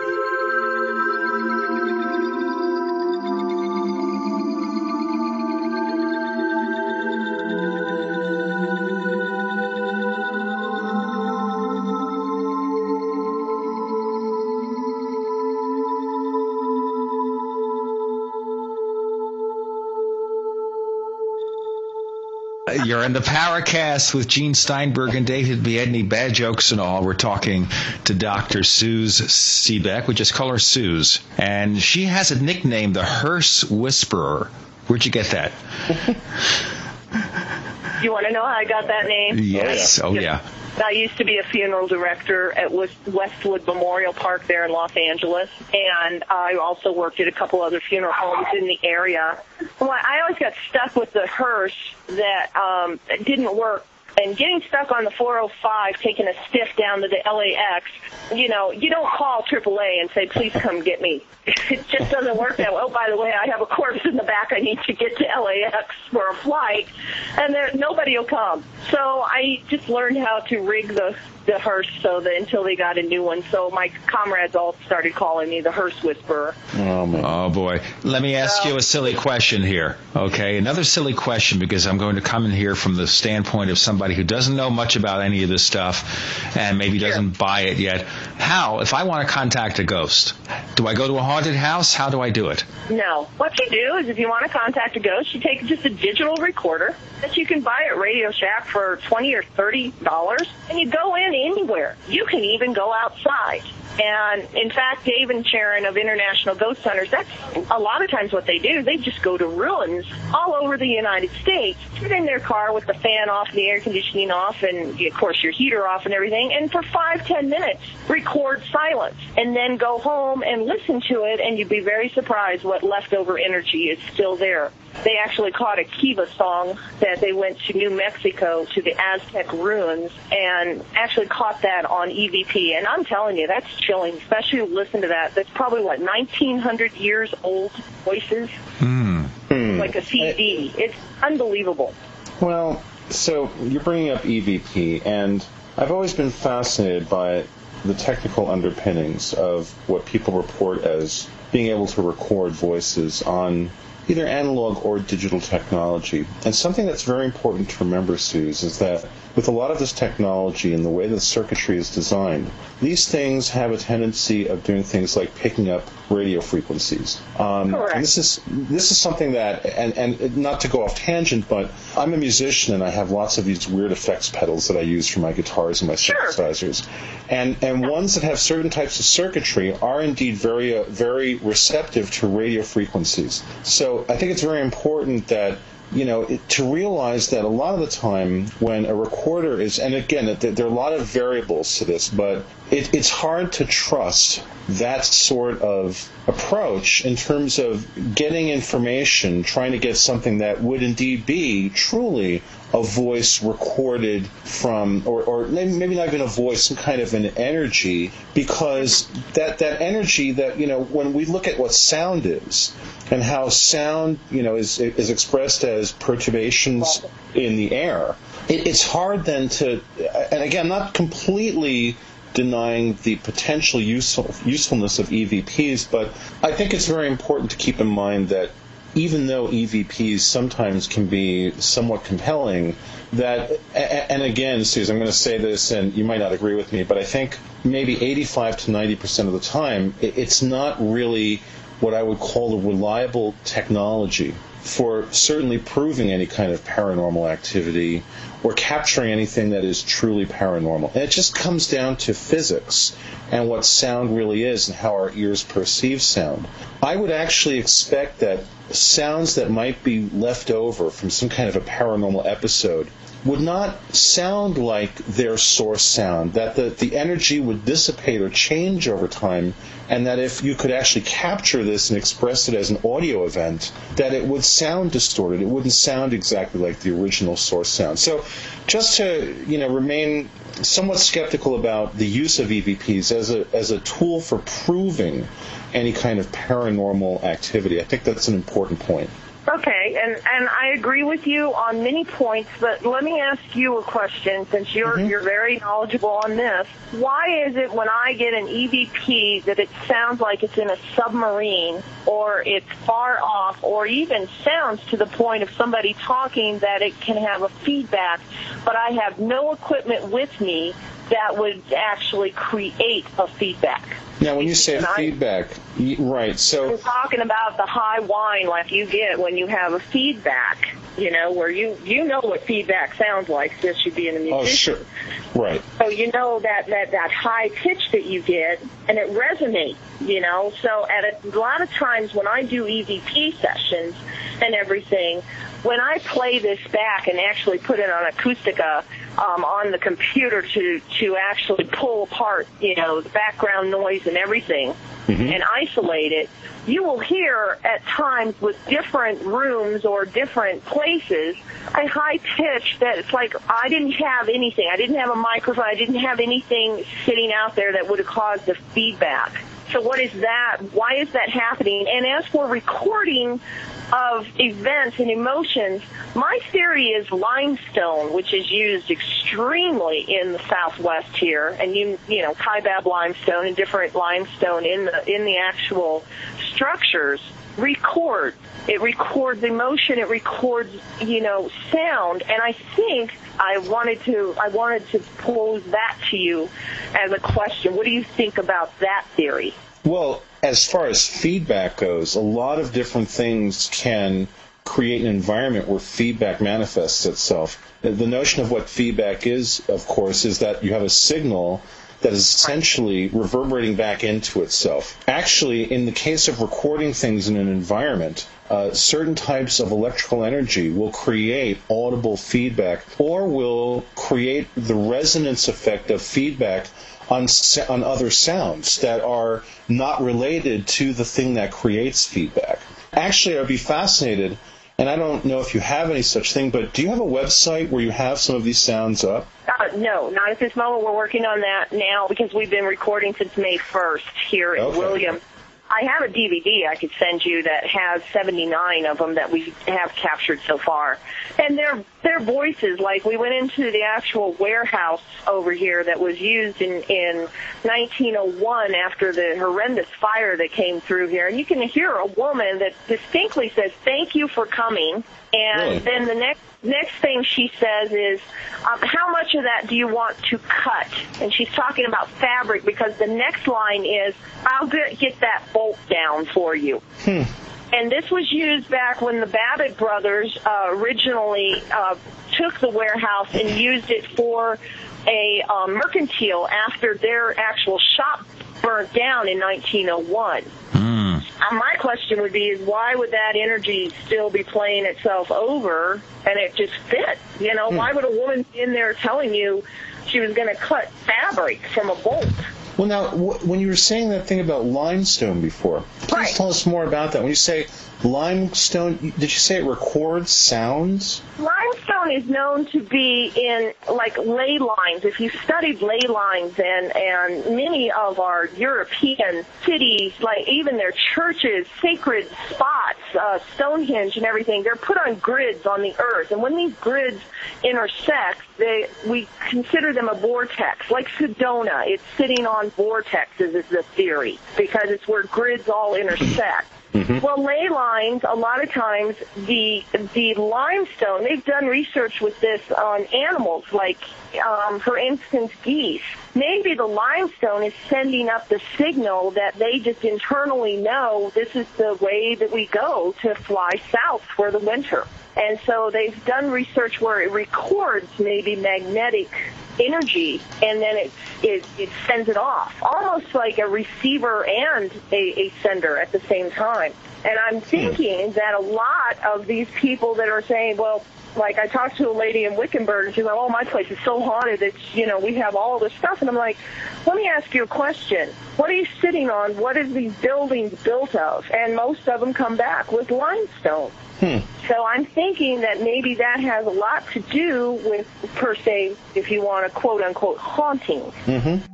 You're in the Paracast with Gene Steinberg and David Biedny. Bad jokes and all. We're talking to Dr. Siouxz Sebek. We just call her Siouxz. And she has a nickname, the Hearse Whisperer. Where'd you get that? (laughs) You want to know how I got that name? Yes. Oh, yeah. I used to be a funeral director at Westwood Memorial Park there in Los Angeles, and I also worked at a couple other funeral homes in the area. Well, I always got stuck with the hearse that um, didn't work. And getting stuck on the 405, taking a stiff down to the LAX, you know, you don't call AAA and say, please come get me. (laughs) It just doesn't work that way. Oh, by the way, I have a corpse in the back. I need to get to LAX for a flight. And there, nobody will come. So I just learned how to rig the, the hearse so that until they got a new one. So my comrades all started calling me the hearse whisperer. oh man. Oh boy. Let me ask you a silly question here. Okay. Another silly question because I'm going to come in here from the standpoint of somebody somebody who doesn't know much about any of this stuff and maybe doesn't buy it yet. How, if I want to contact a ghost, do I go to a haunted house? How do I do it? No. What you do is if you want to contact a ghost, you take just a digital recorder that you can buy at Radio Shack for 20 or $30 and you go in anywhere. You can even go outside. And in fact, Dave and Sharon of International Ghost Hunters, that's a lot of times what they do. They just go to ruins all over the United States, sit in their car with the fan off, the air conditioning off, and of course your heater off and everything, and for five, ten minutes record silence, and then go home and listen to it, and you'd be very surprised what leftover energy is still there they actually caught a Kiva song that they went to New Mexico to the Aztec ruins and actually caught that on EVP. And I'm telling you, that's chilling, especially to listen to that. That's probably what 1900 years old voices, Hmm. like a CD. It's unbelievable. Well, so you're bringing up EVP, and I've always been fascinated by the technical underpinnings of what people report as being able to record voices on either analog or digital technology. And something that's very important to remember, Siouxz, is that with a lot of this technology and the way the circuitry is designed, these things have a tendency of doing things like picking up radio frequencies. Um, Correct. and this is this is something that, and, and not to go off tangent, but I'm a musician and I have lots of these weird effects pedals that I use for my guitars and my synthesizers, and and ones that have certain types of circuitry are indeed very uh, very receptive to radio frequencies. So I think it's very important that you know, to realize that a lot of the time when a recorder is, and again, there are a lot of variables to this, but it, it's hard to trust that sort of approach in terms of getting information, trying to get something that would indeed be truly a voice recorded from, or, or maybe not even a voice, some kind of an energy, because that, that energy that, you know, when we look at what sound is, and how sound, you know, is, is expressed as perturbations in the air, it, it's hard then to, and again, not completely denying the potential useful, usefulness of EVPs, but I think it's very important to keep in mind that even though EVPs sometimes can be somewhat compelling, that, and again, Susan, I'm going to say this, and you might not agree with me, but I think maybe 85 to 90 percent of the time, it's not really what I would call a reliable technology for certainly proving any kind of paranormal activity or capturing anything that is truly paranormal. And it just comes down to physics and what sound really is and how our ears perceive sound. I would actually expect that sounds that might be left over from some kind of a paranormal episode would not sound like their source sound, that the, the energy would dissipate or change over time, and that if you could actually capture this and express it as an audio event, that it would sound distorted. It wouldn't sound exactly like the original source sound. So just to, you know, remain somewhat skeptical about the use of EVPs as a, as a tool for proving any kind of paranormal activity, I think that's an important point. Okay, and and I agree with you on many points, but let me ask you a question since you're Mm-hmm. you're very knowledgeable on this. Why is it when I get an EVP that it sounds like it's in a submarine or it's far off or even sounds to the point of somebody talking that it can have a feedback, but I have no equipment with me that would actually create a feedback? Now, when you say And feedback, y- right, so We're talking about the high whine like you get when you have a feedback, you know, where you you know what feedback sounds like since you being a musician. Oh, sure. Right. So you know that that that high pitch that you get, and it resonates. You know, so at a, a lot of times when I do EVP sessions and everything, when I play this back and actually put it on Acoustica um, on the computer to to actually pull apart, you know, the background noise and everything, and isolate it, you will hear at times with different rooms or different places a high pitch that it's like I didn't have anything. I didn't have a microphone. I didn't have anything sitting out there that would have caused the feedback. So what is that? Why is that happening? And as for recording of events and emotions, my theory is limestone, which is used extremely in the Southwest here, and you you know Kaibab limestone and different limestone in the in the actual structures record. It records emotion. It records, you know, sound. And I think I wanted to I wanted to pose that to you as a question. What do you think about that theory? Well, as far as feedback goes, a lot of different things can create an environment where feedback manifests itself. The notion of what feedback is, of course, is that you have a signal that is essentially reverberating back into itself. Actually, in the case of recording things in an environment, uh, certain types of electrical energy will create audible feedback or will create the resonance effect of feedback on, on other sounds that are not related to the thing that creates feedback. Actually, I'd be fascinated, and I don't know if you have any such thing, but do you have a website where you have some of these sounds up? Uh, no, not at this moment. We're working on that now because we've been recording since May 1st here in Okay. Williams. I have a DVD I could send you that has 79 of them that we have captured so far. And their their voices, like we went into the actual warehouse over here that was used in in 1901 after the horrendous fire that came through here, and you can hear a woman that distinctly says, "Thank you for coming." And Really? then the next next thing she says is, um, "How much of that do you want to cut?" And she's talking about fabric because the next line is, "I'll get, that bolt down for you." And this was used back when the Babbitt brothers uh, originally uh, took the warehouse and used it for a uh, mercantile after their actual shop burnt down in 1901. Uh, my question would be is why would that energy still be playing itself over and it just fit? You know, why would a woman be in there telling you she was going to cut fabric from a bolt? Well, now, wh- when you were saying that thing about limestone before, please Right. tell us more about that. When you say limestone, did you say it records sounds? Limestone is known to be in like ley lines. If you studied ley lines and and many of our European cities, like even their churches, sacred spots, uh, Stonehenge and everything, they're put on grids on the earth. And when these grids intersect, they we consider them a vortex, like Sedona. It's sitting on vortexes is the theory because it's where grids all intersect. Well, ley lines, a lot of times, the the limestone. They've done research with this on animals, like um, for instance, geese. Maybe the limestone is sending up the signal that they just internally know this is the way that we go to fly south for the winter. And so they've done research where it records maybe magnetic energy and then it, it, it sends it off, almost like a receiver and a, a sender at the same time. And I'm hmm. thinking that a lot of these people that are saying, well, like I talked to a lady in Wickenburg and she's like, oh, my place is so haunted that, you know, we have all this stuff. And I'm like, let me ask you a question. What are you sitting on? What is these buildings built of? And most of them come back with limestone. Hmm. So I'm thinking that maybe that has a lot to do with, per se, if you want to quote unquote, haunting. Mm-hmm.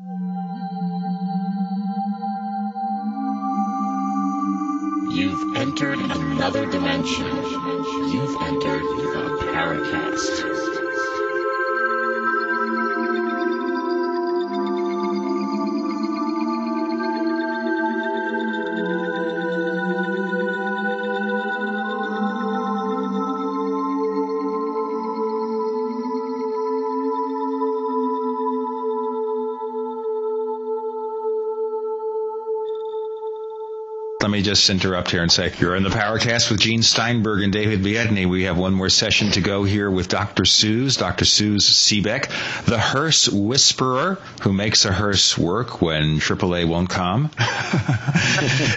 You've entered another dimension. You've entered the Paracast. Just interrupt here and say you're in the Paracast with Gene Steinberg and David Biedny. We have one more session to go here with Dr. Siouxz, Dr. Siouxz Sebek, the hearse whisperer who makes a hearse work when AAA won't come. (laughs)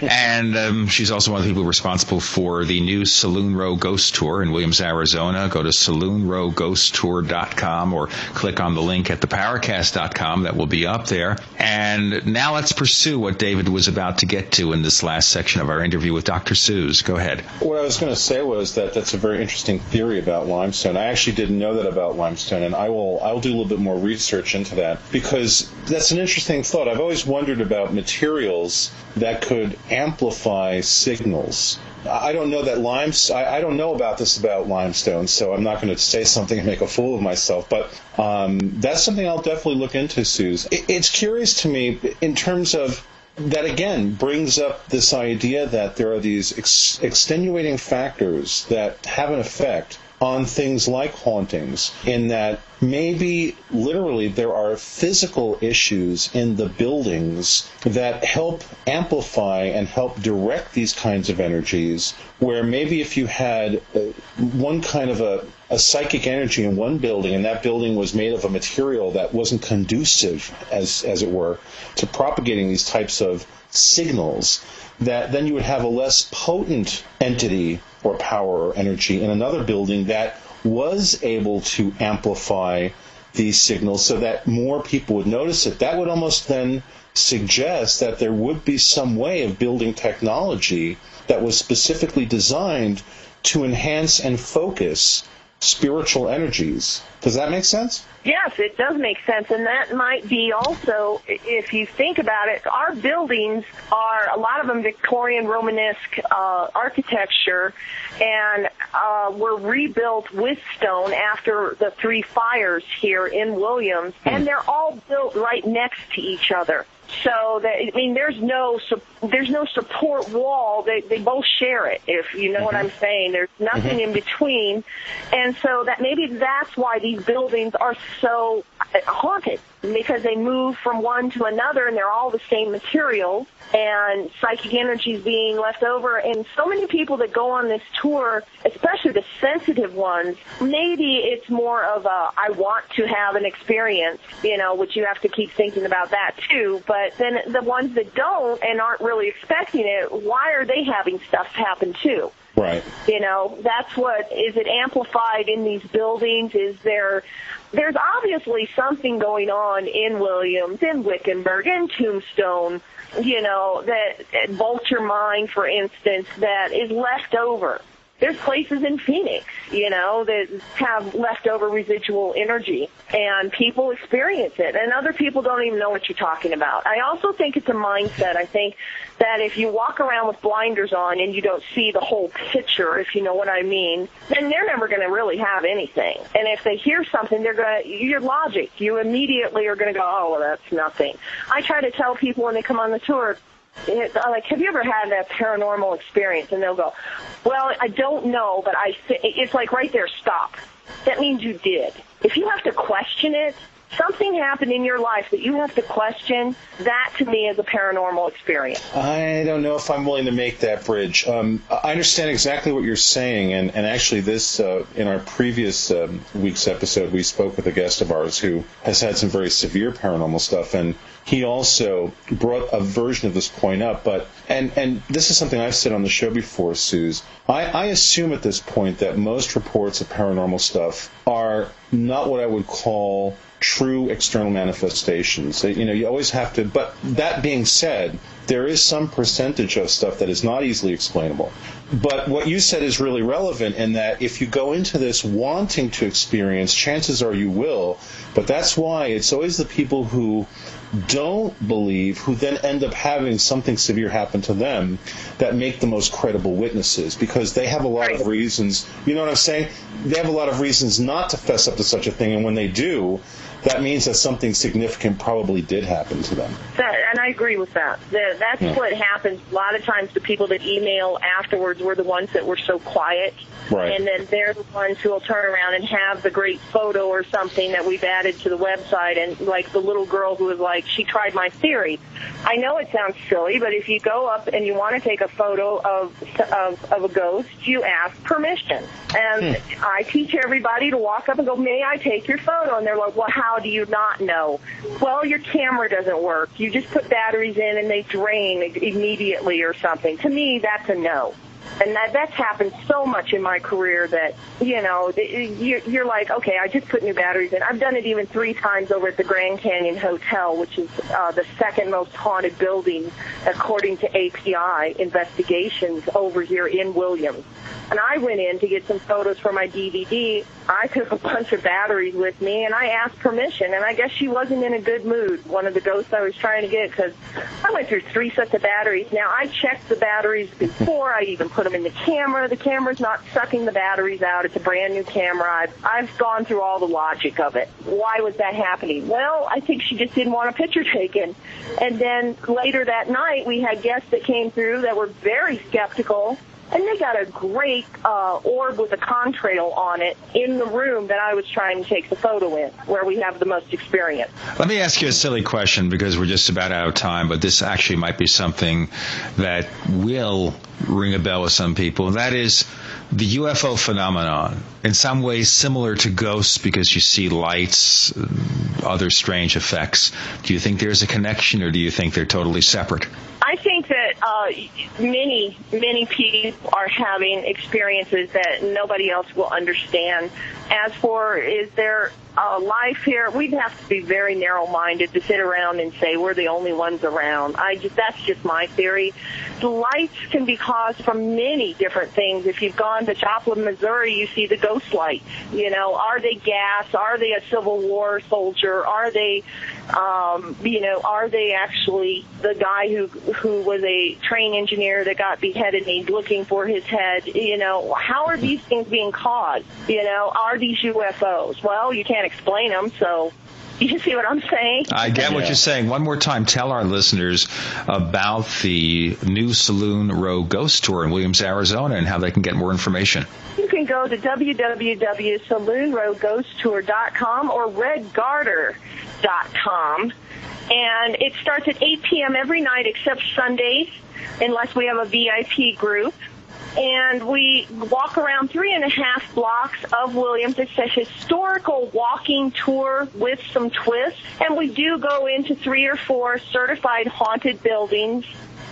and um, she's also one of the people responsible for the new Saloon Row Ghost Tour in Williams, Arizona. Go to saloonrowghosttour.com or click on the link at theparacast.com that will be up there. And now let's pursue what David was about to get to in this last section of our interview with Dr. Siouxz. Go ahead. What I was going to say was that that's a very interesting theory about limestone. I actually didn't know that about limestone, and I will I will do a little bit more research into that because that's an interesting thought. I've always wondered about materials that could amplify signals. I don't know that limes. I, I don't know about this about limestone, so I'm not going to say something and make a fool of myself. But um, that's something I'll definitely look into, Siouxz. It, it's curious to me in terms of that again brings up this idea that there are these ex- extenuating factors that have an effect on things like hauntings, in that maybe literally there are physical issues in the buildings that help amplify and help direct these kinds of energies. Where maybe if you had uh, one kind of a, a psychic energy in one building, and that building was made of a material that wasn't conducive, as as it were, to propagating these types of signals, that then you would have a less potent entity or power or energy in another building that was able to amplify these signals so that more people would notice it. That would almost then suggest that there would be some way of building technology that was specifically designed to enhance and focus spiritual energies. Does that make sense? Yes, it does make sense, and that might be also, if you think about it, our buildings are a lot of them Victorian Romanesque uh, architecture, and uh, were rebuilt with stone after the three fires here in Williams, and they're all built right next to each other. So that I mean, there's no there's no support wall. They they both share it. If you know mm-hmm. what I'm saying, there's nothing mm-hmm. in between, and so that maybe that's why these buildings are so haunted because they move from one to another and they're all the same materials and psychic energy is being left over. And so many people that go on this tour, especially the sensitive ones, maybe it's more of a, I want to have an experience, you know, which you have to keep thinking about that too. But then the ones that don't and aren't really expecting it, why are they having stuff happen too? Right. You know, that's what is it amplified in these buildings? Is there there's obviously something going on in Williams, in Wickenburg, in Tombstone, you know, that at Vulture Mine, for instance, that is left over there's places in Phoenix, you know, that have leftover residual energy and people experience it and other people don't even know what you're talking about. I also think it's a mindset. I think that if you walk around with blinders on and you don't see the whole picture, if you know what I mean, then they're never going to really have anything. And if they hear something, they're going to, your logic, you immediately are going to go, oh, well, that's nothing. I try to tell people when they come on the tour, it, like, have you ever had a paranormal experience? And they'll go, well, I don't know, but I. Th- it's like right there, stop. That means you did. If you have to question it, something happened in your life that you have to question, that to me is a paranormal experience. I don't know if I'm willing to make that bridge. Um, I understand exactly what you're saying, and, and actually, this uh, in our previous um, week's episode, we spoke with a guest of ours who has had some very severe paranormal stuff, and he also brought a version of this point up. But and and this is something I've said on the show before, Siouxz. I, I assume at this point that most reports of paranormal stuff are not what I would call true external manifestations. You know, you always have to. But that being said, there is some percentage of stuff that is not easily explainable. But what you said is really relevant in that if you go into this wanting to experience, chances are you will. But that's why it's always the people who don't believe, who then end up having something severe happen to them, that make the most credible witnesses because they have a lot of reasons. You know what I'm saying? They have a lot of reasons not to fess up to such a thing, and when they do, that means that something significant probably did happen to them. That, and I agree with that. The, that's yeah. what happens. A lot of times the people that email afterwards were the ones that were so quiet. Right. And then they're the ones who will turn around and have the great photo or something that we've added to the website. And like the little girl who was like, she tried my theory. I know it sounds silly, but if you go up and you want to take a photo of, of, of a ghost, you ask permission. And hmm. I teach everybody to walk up and go, may I take your photo? And they're like, well, how how do you not know? Well, your camera doesn't work. You just put batteries in and they drain immediately or something. To me, that's a no. And that that's happened so much in my career that you know you're like, okay, I just put new batteries in. I've done it even three times over at the Grand Canyon Hotel, which is uh, the second most haunted building according to API investigations over here in Williams. and I went in to get some photos for my DVD. I took a bunch of batteries with me, and I asked permission, and I guess she wasn't in a good mood, one of the ghosts I was trying to get, because I went through three sets of batteries. Now, I checked the batteries before I even put them in the camera. The camera's not sucking the batteries out. It's a brand new camera. I've, I've gone through all the logic of it. Why was that happening? Well, I think she just didn't want a picture taken. And then later that night, we had guests that came through that were very skeptical and they got a great uh, orb with a contrail on it in the room that I was trying to take the photo in, where we have the most experience. Let me ask you a silly question because we're just about out of time, but this actually might be something that will ring a bell with some people. That is the UFO phenomenon. In some ways, similar to ghosts because you see lights, other strange effects. Do you think there's a connection, or do you think they're totally separate? I think that uh, many, many people are having experiences that nobody else will understand. As for is there uh, life here, we'd have to be very narrow-minded to sit around and say we're the only ones around. I just that's just my theory. Lights can be caused from many different things. If you've gone to Joplin, Missouri, you see the ghost lights. You know, are they gas? Are they a Civil War soldier? Are they, um, you know, are they actually the guy who who was a train engineer that got beheaded and he's looking for his head? You know, how are these things being caused? You know, are these UFOs? Well, you can't explain them, so (laughs) you see what I'm saying? I get what you're saying. One more time, tell our listeners about the new Saloon Row Ghost Tour in Williams, Arizona, and how they can get more information. You can go to www.saloonrowghosttour.com or redgarter.com. And it starts at 8 p.m. every night except Sundays, unless we have a VIP group and we walk around three and a half blocks of Williams. It's a historical walking tour with some twists, and we do go into three or four certified haunted buildings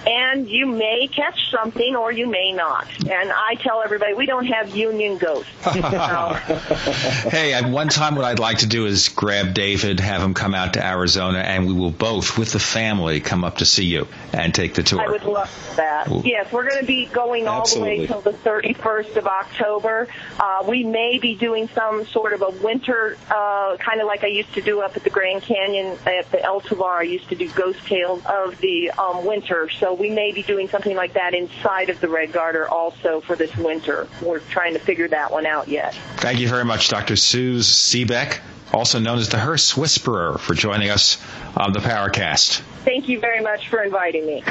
and you may catch something or you may not. And I tell everybody we don't have union ghosts. (laughs) hey, at one time what I'd like to do is grab David, have him come out to Arizona, and we will both, with the family, come up to see you and take the tour. I would love that. Yes, we're going to be going all Absolutely. the way till the 31st of October. Uh, we may be doing some sort of a winter, uh, kind of like I used to do up at the Grand Canyon at the El Tovar. I used to do ghost tales of the um, winter. So we may be doing something like that inside of the Red Garter also for this winter. We're trying to figure that one out yet. Thank you very much, Dr. Siouxz Sebek, also known as the Hearse Whisperer, for joining us on the Paracast. Thank you very much for inviting me.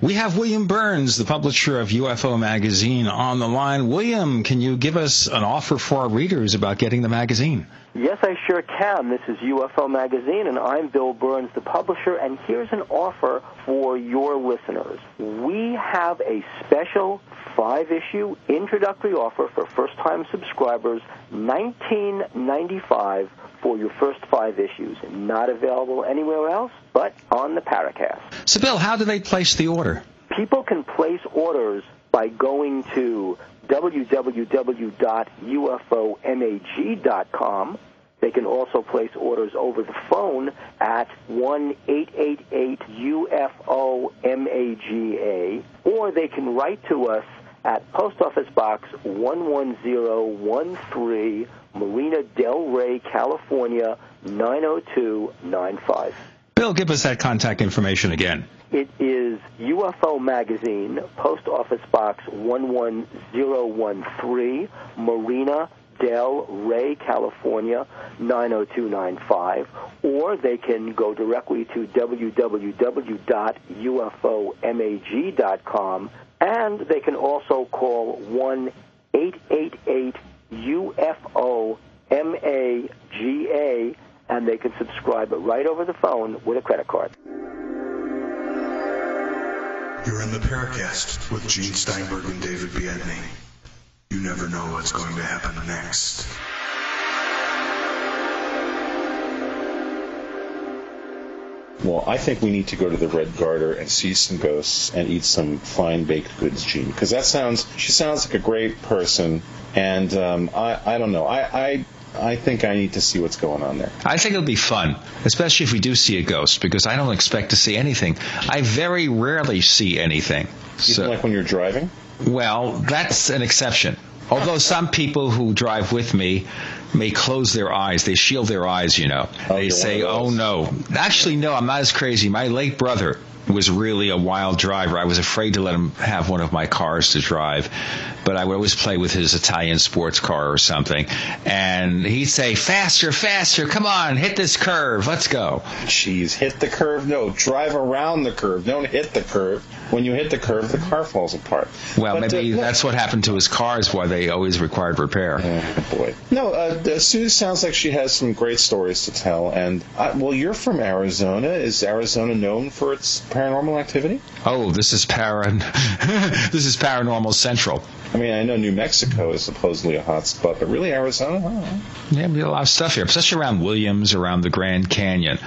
We have William Burns, the publisher of UFO Magazine, on the line. William, can you give us an offer for our readers about getting the magazine? Yes, I sure can. This is UFO Magazine, and I'm Bill Burns, the publisher, and here's an offer for your listeners. We have a special five issue introductory offer for first time subscribers, nineteen ninety five for your first five issues. Not available anywhere else but on the Paracast. So, Bill, how do they place the order? People can place orders by going to www.ufomag.com. They can also place orders over the phone at 1 888 UFO MAGA, or they can write to us at Post Office Box 11013, Marina Del Rey, California 90295. Bill, give us that contact information again. It is UFO Magazine, Post Office Box 11013, Marina Del Rey, California 90295, or they can go directly to www.ufomag.com, and they can also call 1 888 UFO MAGA, and they can subscribe right over the phone with a credit card. You're in the Paracast with Gene Steinberg and David Biedny. You never know what's going to happen next. Well, I think we need to go to the Red Garter and see some ghosts and eat some fine baked goods, Gene, because that sounds. She sounds like a great person, and um, I, I don't know. I, I I think I need to see what's going on there. I think it'll be fun, especially if we do see a ghost, because I don't expect to see anything. I very rarely see anything. Even like when you're driving? Well, that's an exception. Although some people who drive with me may close their eyes, they shield their eyes, you know. Oh, they say, "Oh no." Actually, no, I'm not as crazy. My late brother was really a wild driver. I was afraid to let him have one of my cars to drive, but I would always play with his Italian sports car or something, and he'd say, "Faster, faster! Come on, hit this curve. Let's go." Jeez, hit the curve? No, drive around the curve. Don't hit the curve. When you hit the curve, the car falls apart. Well, But, maybe uh, that's what happened to his cars. Why they always required repair. Oh boy. No, uh, Sue sounds like she has some great stories to tell. And uh, well, you're from Arizona. Is Arizona known for its paranormal activity? Oh, this is para. (laughs) this is paranormal central. I mean, I know New Mexico is supposedly a hot spot, but really Arizona? I. Yeah, we have a lot of stuff here, especially around Williams, around the Grand Canyon.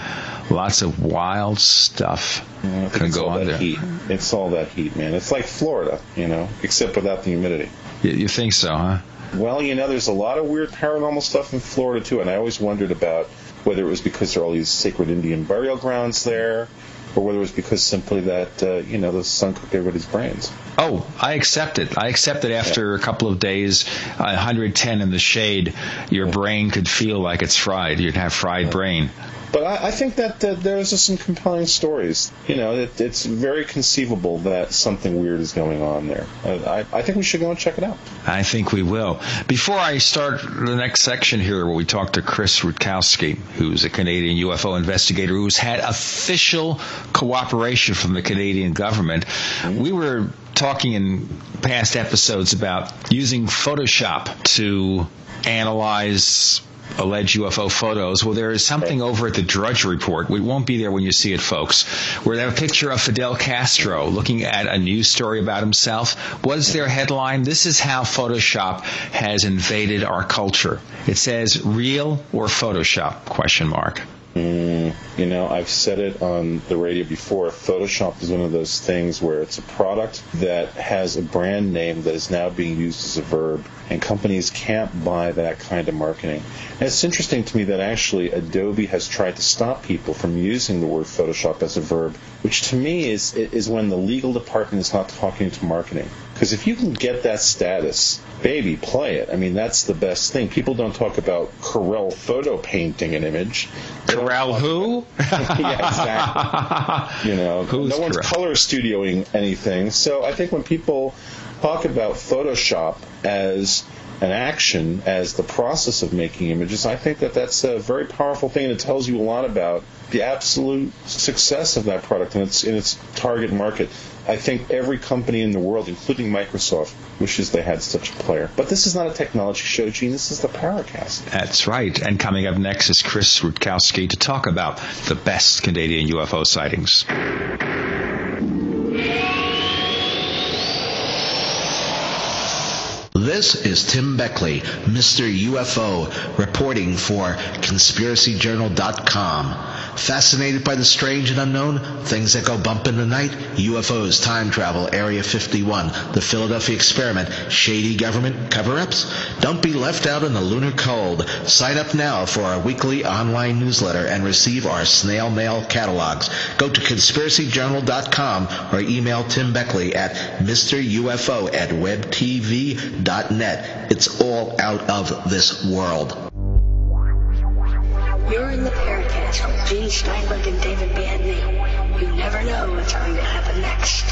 Lots of wild stuff think can go on there. heat. It's all that heat, man. It's like Florida, you know, except without the humidity. You, you think so, huh? Well, you know, there's a lot of weird paranormal stuff in Florida too, and I always wondered about whether it was because there are all these sacred Indian burial grounds there, or whether it was because simply that uh, you know the sun cooked everybody's brains. Oh, I accept it. I accept that after a couple of days, uh, 110 in the shade, your brain could feel like it's fried. You'd have fried brain. But I, I think that uh, there's some compelling stories. You know, it, it's very conceivable that something weird is going on there. I, I think we should go and check it out. I think we will. Before I start the next section here, where we talk to Chris Rutkowski, who's a Canadian UFO investigator who's had official cooperation from the Canadian government, we were talking in past episodes about using Photoshop to analyze alleged UFO photos. Well, there is something over at the Drudge Report. We won't be there when you see it, folks. Where they have a picture of Fidel Castro looking at a news story about himself. What is their headline? This is how Photoshop has invaded our culture. It says real or Photoshop? Question mark. Mm, you know, I've said it on the radio before. Photoshop is one of those things where it's a product that has a brand name that is now being used as a verb, and companies can't buy that kind of marketing. And it's interesting to me that actually Adobe has tried to stop people from using the word Photoshop as a verb, which to me is is when the legal department is not talking to marketing. Because if you can get that status, baby, play it. I mean, that's the best thing. People don't talk about Corel photo painting an image. Corel who? (laughs) (laughs) yeah, exactly. You know, Who's no one's Corel? color studioing anything. So I think when people talk about Photoshop as an action, as the process of making images, I think that that's a very powerful thing, and it tells you a lot about the absolute success of that product and its in its target market. I think every company in the world, including Microsoft, wishes they had such a player. But this is not a technology show, Gene. This is the Paracast. That's right. And coming up next is Chris Rutkowski to talk about the best Canadian UFO sightings. This is Tim Beckley, Mr. UFO, reporting for ConspiracyJournal.com. Fascinated by the strange and unknown, things that go bump in the night, UFOs, time travel, Area 51, the Philadelphia experiment, shady government cover-ups? Don't be left out in the lunar cold. Sign up now for our weekly online newsletter and receive our snail mail catalogs. Go to ConspiracyJournal.com or email Tim Beckley at MrUFO at WebTV.net. It's all out of this world. You're in the Paracast with Gene Steinberg and David Biedny. You never know what's going to happen next.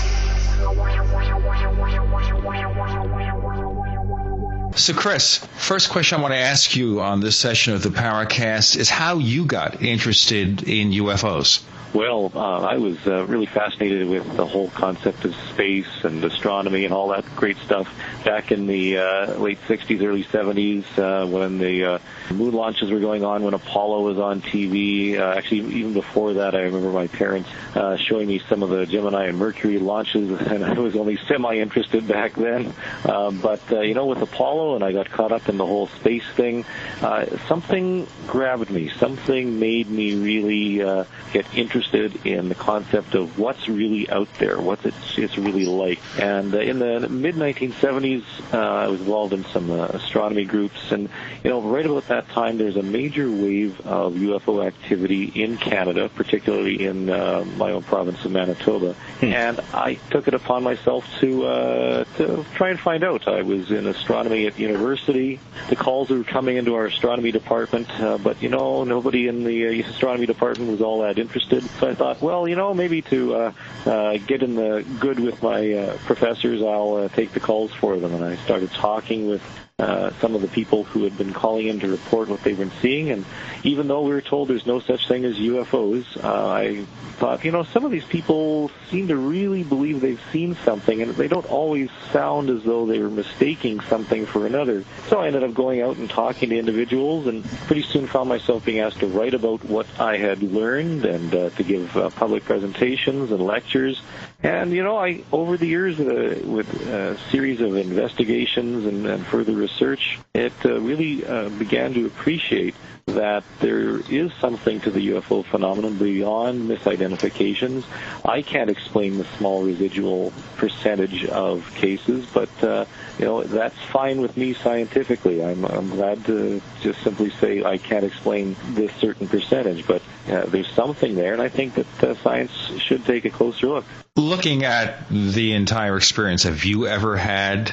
So, Chris, first question I want to ask you on this session of the Paracast is how you got interested in UFOs. Well, uh, I was uh, really fascinated with the whole concept of space and astronomy and all that great stuff back in the uh, late 60s, early 70s uh, when the uh, moon launches were going on, when Apollo was on TV. Uh, actually, even before that, I remember my parents uh, showing me some of the Gemini and Mercury launches, (laughs) and I was only semi-interested back then. Uh, but, uh, you know, with Apollo, and I got caught up in the whole space thing, uh, something grabbed me. Something made me really uh, get interested in the concept of what's really out there, what it's, it's really like. And uh, in the mid 1970s, uh, I was involved in some uh, astronomy groups, and you know, right about that time, there's a major wave of UFO activity in Canada, particularly in uh, my own province of Manitoba. Hmm. And I took it upon myself to uh, to try and find out. I was in astronomy at university. The calls were coming into our astronomy department, uh, but you know, nobody in the uh, astronomy department was all that interested. So I thought, well, you know, maybe to uh, uh, get in the good with my uh, professors, I'll uh, take the calls for them. And I started talking with uh, some of the people who had been calling in to report what they've been seeing. And even though we were told there's no such thing as UFOs, uh, I thought, you know, some of these people seem to really believe they've seen something, and they don't always sound as though they were mistaking something for another. So I ended up going out and talking to individuals, and pretty soon found myself being asked to write about what I had learned and uh, to give uh, public presentations and lectures. And you know, I over the years uh, with a series of investigations and, and further research, it uh, really uh, began to appreciate that there is something to the UFO phenomenon beyond misidentifications. I can't explain the small residual percentage of cases, but uh, you know that's fine with me scientifically. I'm, I'm glad to just simply say I can't explain this certain percentage, but uh, there's something there, and I think that uh, science should take a closer look. Looking at the entire experience, have you ever had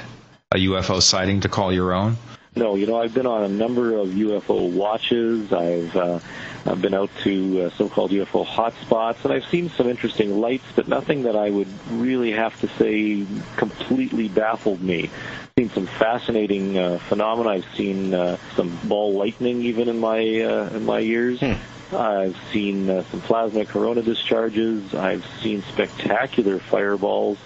a UFO sighting to call your own? No, you know, I've been on a number of UFO watches. I've uh, I've been out to uh, so-called UFO hotspots, and I've seen some interesting lights, but nothing that I would really have to say completely baffled me. I've seen some fascinating uh, phenomena. I've seen uh, some ball lightning even in my uh, in my years. Hmm. I've seen uh, some plasma corona discharges. I've seen spectacular fireballs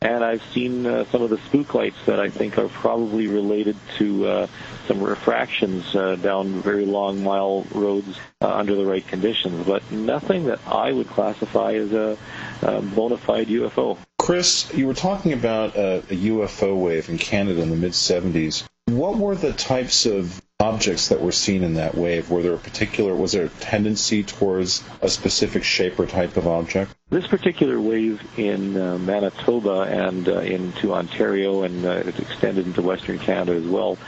and I've seen uh, some of the spook lights that I think are probably related to uh, some refractions uh, down very long mile roads uh, under the right conditions, but nothing that I would classify as a, a bona fide UFO. Chris, you were talking about a, a UFO wave in Canada in the mid 70s. What were the types of objects that were seen in that wave? Were there a particular, was there a tendency towards a specific shape or type of object? This particular wave in uh, Manitoba and uh, into Ontario and uh, it extended into Western Canada as well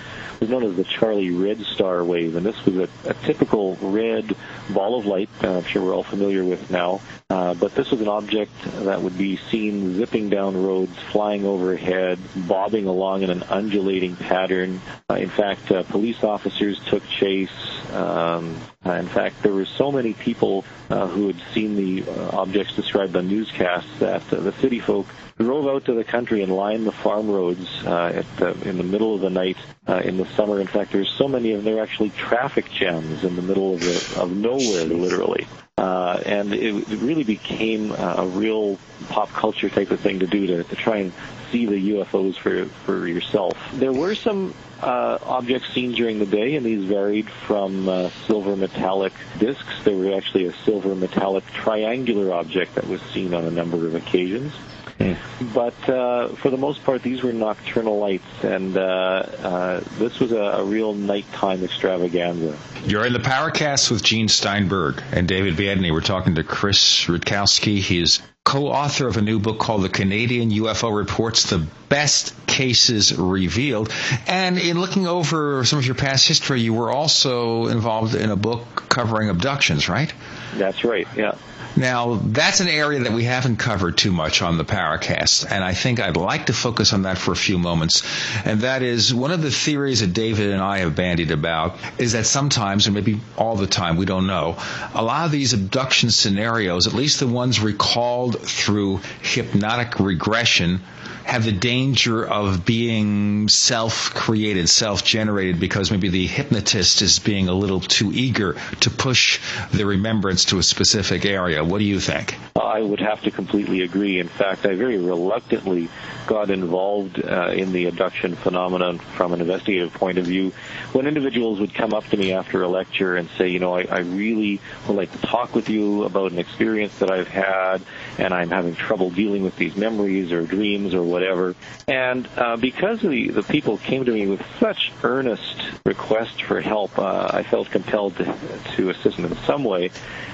was known as the Charlie Red Star wave, and this was a, a typical red ball of light. Uh, I'm sure we're all familiar with now. Uh, but this was an object that would be seen zipping down roads, flying overhead, bobbing along in an undulating pattern. Uh, in fact, uh, police officers took chase. Um, uh, in fact, there were so many people uh, who had seen the objects described on newscasts that the city folk drove out to the country and lined the farm roads uh, at the, in the middle of the night uh, in the summer. In fact, there's so many of them. They're actually traffic jams in the middle of the, of nowhere, literally. Uh, and it, it really became a real pop culture type of thing to do to, to try and see the UFOs for for yourself. There were some uh, objects seen during the day, and these varied from uh, silver metallic discs. There was actually a silver metallic triangular object that was seen on a number of occasions. Mm. (laughs) But uh, for the most part, these were nocturnal lights, and uh, uh, this was a, a, real nighttime extravaganza. You're in the Paracast with Gene Steinberg and David Biedny. We're talking to Chris Rutkowski. He's co-author of a new book called The Canadian UFO Reports, The Best Cases Revealed. And in looking over some of your past history, you were also involved in a book covering abductions, right? That's right, yeah. Now, that's an area that we haven't covered too much on the Paracast, and I think I'd like to focus on that for a few moments. And that is one of the theories that David and I have bandied about is that sometimes, or maybe all the time, we don't know, a lot of these abduction scenarios, at least the ones recalled through hypnotic regression, have the danger of being self-created, self-generated because maybe the hypnotist is being a little too eager to push the remembrance to a specific area. What do you think? I would have to completely agree. In fact, I very reluctantly got involved uh, in the abduction phenomenon from an investigative point of view. When individuals would come up to me after a lecture and say, you know, I, I really would like to talk with you about an experience that I've had, and I'm having trouble dealing with these memories or dreams or whatever. And uh, because the, the people came to me with such earnest requests for help, uh, I felt compelled to, to assist them in some way.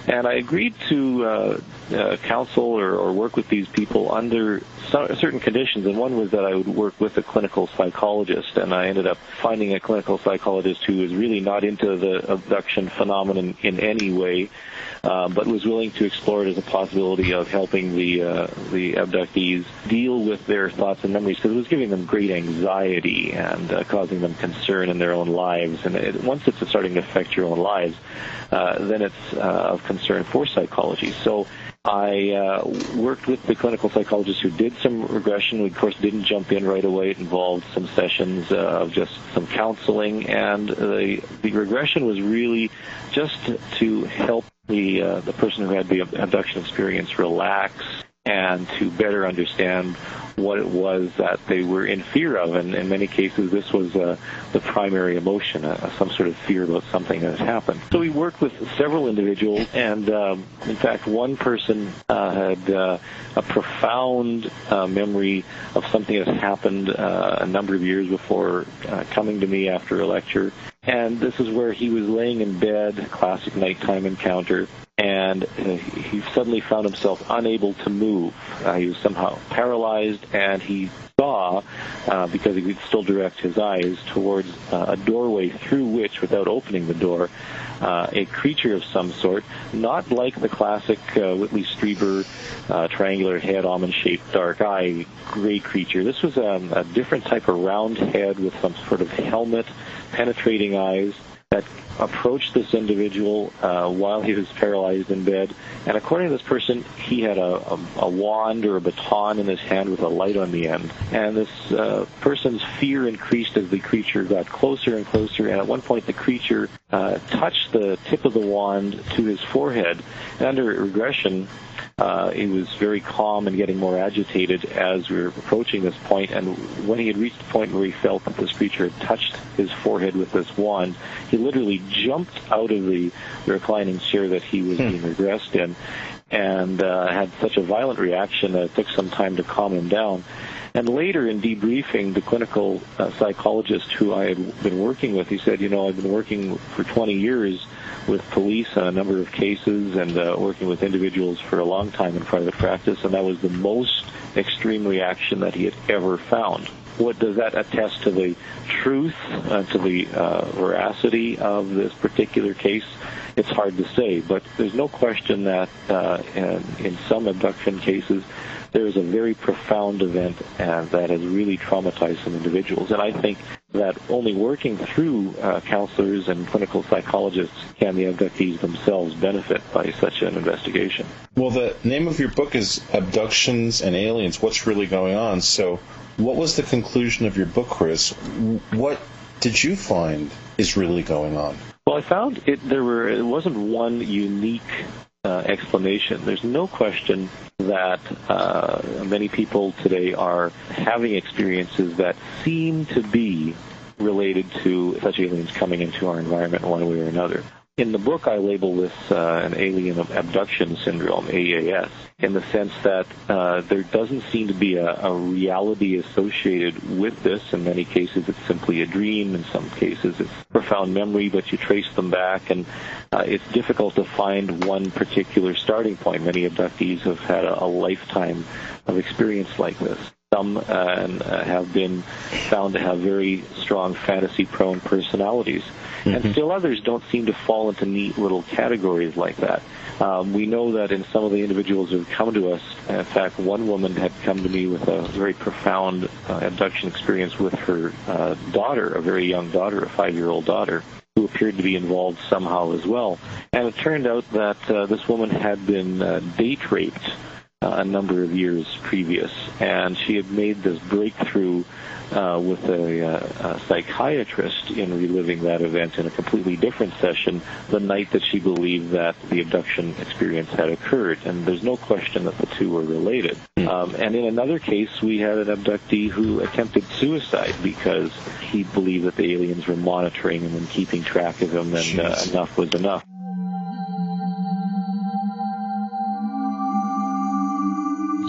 And I agreed to uh, uh, counsel or, or work with these people under certain conditions. And one was that I would work with a clinical psychologist. And I ended up finding a clinical psychologist who was really not into the abduction phenomenon in any way, uh, but was willing to explore it as a possibility of helping the uh, the abductees deal with their thoughts and memories because it was giving them great anxiety and uh, causing them concern in their own lives. And it, once it's starting to affect your own lives, uh, then it's uh, of concern for psychology. So I uh, worked with the clinical psychologist who did some regression. We, of course, didn't jump in right away. It involved some sessions uh, of just some counseling, and the the regression was really just to help the uh, the person who had the abduction experience relax and to better understand what it was that they were in fear of. And in many cases, this was uh, the primary emotion, uh, some sort of fear about something that had happened. So we worked with several individuals, and um, in fact, one person uh, had uh, a profound uh, memory of something that happened uh, a number of years before coming to me after a lecture. And this is where he was laying in bed, classic nighttime encounter, and uh, he suddenly found himself unable to move. Uh, he was somehow paralyzed, and he saw, uh, because he could still direct his eyes towards uh, a doorway through which, without opening the door, uh, a creature of some sort, not like the classic uh, Whitley Strieber triangular head, almond-shaped dark eye, gray creature. This was um, a different type of round head with some sort of helmet, penetrating eyes that approached this individual uh, while he was paralyzed in bed. And according to this person, he had a, a, a wand or a baton in his hand with a light on the end. And this uh, person's fear increased as the creature got closer and closer. And at one point, the creature uh, touched the tip of the wand to his forehead. And under regression, uh, he was very calm and getting more agitated as we were approaching this point. And when he had reached the point where he felt that this creature had touched his forehead with this wand, he literally jumped out of the reclining chair that he was hmm. being regressed in and uh, had such a violent reaction that it took some time to calm him down. And later in debriefing, the clinical uh, psychologist who I had been working with, he said, you know, I've been working for 20 years with police on a number of cases and uh, working with individuals for a long time in private practice, and that was the most extreme reaction that he had ever found. What does that attest to the truth, uh, to the uh, veracity of this particular case? It's hard to say, but there's no question that uh, in, in some abduction cases, there is a very profound event uh, that has really traumatized some individuals. And I think that only working through uh, counselors and clinical psychologists can the abductees themselves benefit by such an investigation. Well, the name of your book is Abductions and Aliens What's Really Going On? So, what was the conclusion of your book, Chris? What did you find is really going on? Well, I found it there were it wasn't one unique uh, explanation. There's no question that uh, many people today are having experiences that seem to be related to such aliens coming into our environment one way or another. In the book, I label this uh, an alien abduction syndrome, AAS, in the sense that uh, there doesn't seem to be a, a, reality associated with this. In many cases, it's simply a dream. In some cases, it's profound memory, but you trace them back, and uh, it's difficult to find one particular starting point. Many abductees have had a, a lifetime of experience like this. Some uh, uh have been found to have very strong fantasy-prone personalities Mm-hmm. And still others don't seem to fall into neat little categories like that. Um, we know that in some of the individuals who have come to us, in fact, one woman had come to me with a very profound uh, abduction experience with her uh, daughter, a very young daughter, a five-year-old daughter, who appeared to be involved somehow as well. And it turned out that uh, this woman had been uh, date raped a number of years previous, and she had made this breakthrough uh, with a, uh, a, psychiatrist in reliving that event in a completely different session the night that she believed that the abduction experience had occurred. And there's no question that the two were related. Hmm. Um, and in another case, we had an abductee who attempted suicide because he believed that the aliens were monitoring him and keeping track of him, and uh, enough was enough.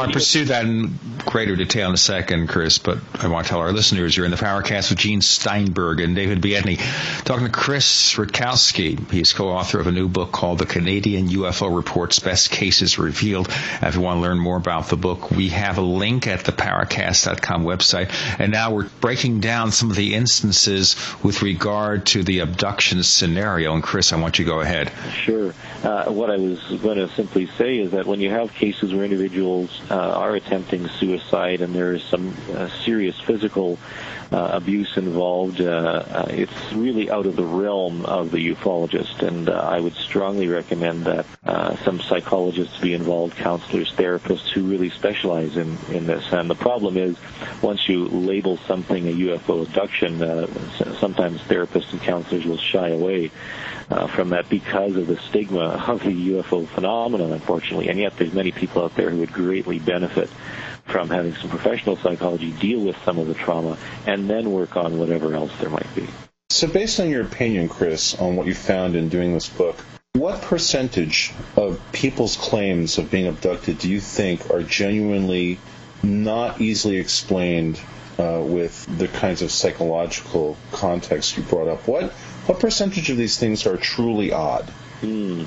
Want to pursue that in greater detail in a second, Chris, but I want to tell our listeners you're in the Paracast with Gene Steinberg and David Biedny, talking to Chris Rutkowski. He's co-author of a new book called The Canadian UFO Reports Best Cases Revealed. If you want to learn more about the book, we have a link at the Paracast.com website. And now we're breaking down some of the instances with regard to the abduction scenario. And Chris, I want you to go ahead. Sure. Uh, what I was going to simply say is that when you have cases where individuals uh, are attempting suicide and there is some uh, serious physical abuse involved, uh, uh, it's really out of the realm of the ufologist. And uh, I would strongly recommend that uh, some psychologists be involved, counselors, therapists who really specialize in, in this. And the problem is, once you label something a UFO abduction, uh, sometimes therapists and counselors will shy away uh, from that because of the stigma of the UFO phenomenon, unfortunately. And yet, there's many people out there who would greatly benefit from having some professional psychology deal with some of the trauma and then work on whatever else there might be. So, based on your opinion, Chris, on what you found in doing this book, what percentage of people's claims of being abducted do you think are genuinely not easily explained uh, with the kinds of psychological context you brought up? What what percentage of these things are truly odd? Hmm.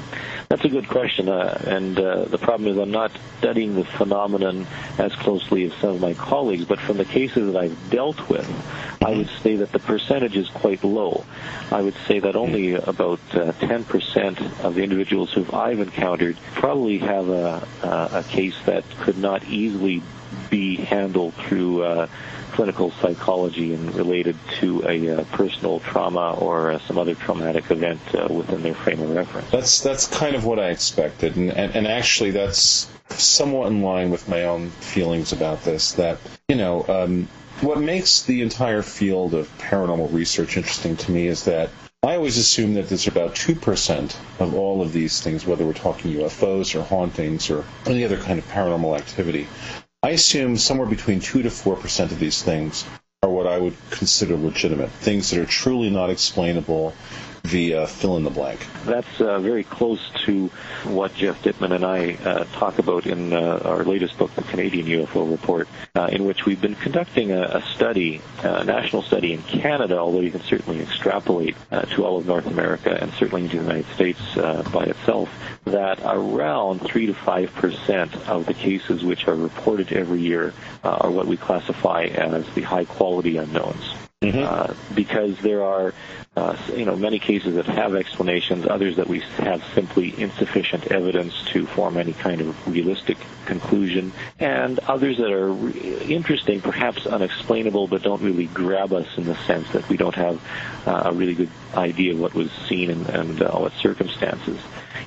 That's a good question, uh, and uh, the problem is I'm not studying the phenomenon as closely as some of my colleagues, but from the cases that I've dealt with, I would say that the percentage is quite low. I would say that only about uh, 10% of the individuals who I've encountered probably have a, a case that could not easily be handled through uh, clinical psychology and related to a uh, personal trauma or uh, some other traumatic event uh, within their frame of reference. That's that's kind of what I expected, and, and, and actually that's somewhat in line with my own feelings about this. That you know. Um, what makes the entire field of paranormal research interesting to me is that I always assume that there's about 2% of all of these things, whether we're talking UFOs or hauntings or any other kind of paranormal activity, I assume somewhere between 2 to 4% of these things are what I would consider legitimate, things that are truly not explainable via fill in the blank. That's uh, very close to what Geoff Dittman and I uh, talk about in uh, our latest book, The Canadian UFO Report, uh, in which we've been conducting a, a, study, a national study in Canada, although you can certainly extrapolate uh, to all of North America and certainly into the United States uh, by itself, that around 3 to 5 percent of the cases which are reported every year are what we classify as the high quality unknowns. Mm-hmm. because there are uh, you know, many cases that have explanations, others that we have simply insufficient evidence to form any kind of realistic conclusion, and others that are re- interesting, perhaps unexplainable, but don't really grab us in the sense that we don't have uh, a really good idea of what was seen and, and uh, what circumstances.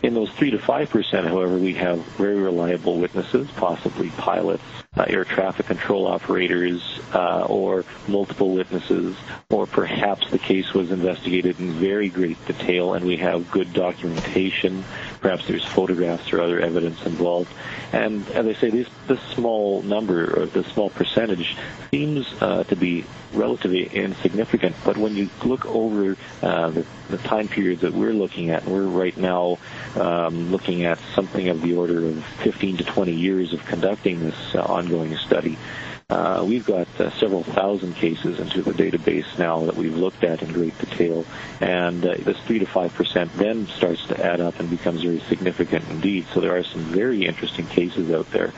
In those 3 to 5%, however, we have very reliable witnesses, possibly pilots, uh, air traffic control operators, uh, or multiple witnesses, or perhaps the case was investigated in very great detail and we have good documentation. Perhaps there's photographs or other evidence involved. And as I say, this, this small number, or this small percentage, seems uh, to be relatively insignificant. But when you look over uh, the, the, time periods that we're looking at, we're right now um, looking at something of the order of 15 to 20 years of conducting this uh, ongoing study, Uh, we've got uh, several thousand cases into the database now that we've looked at in great detail, and uh, this three to five percent then starts to add up and becomes very significant indeed. So there are some very interesting cases out there.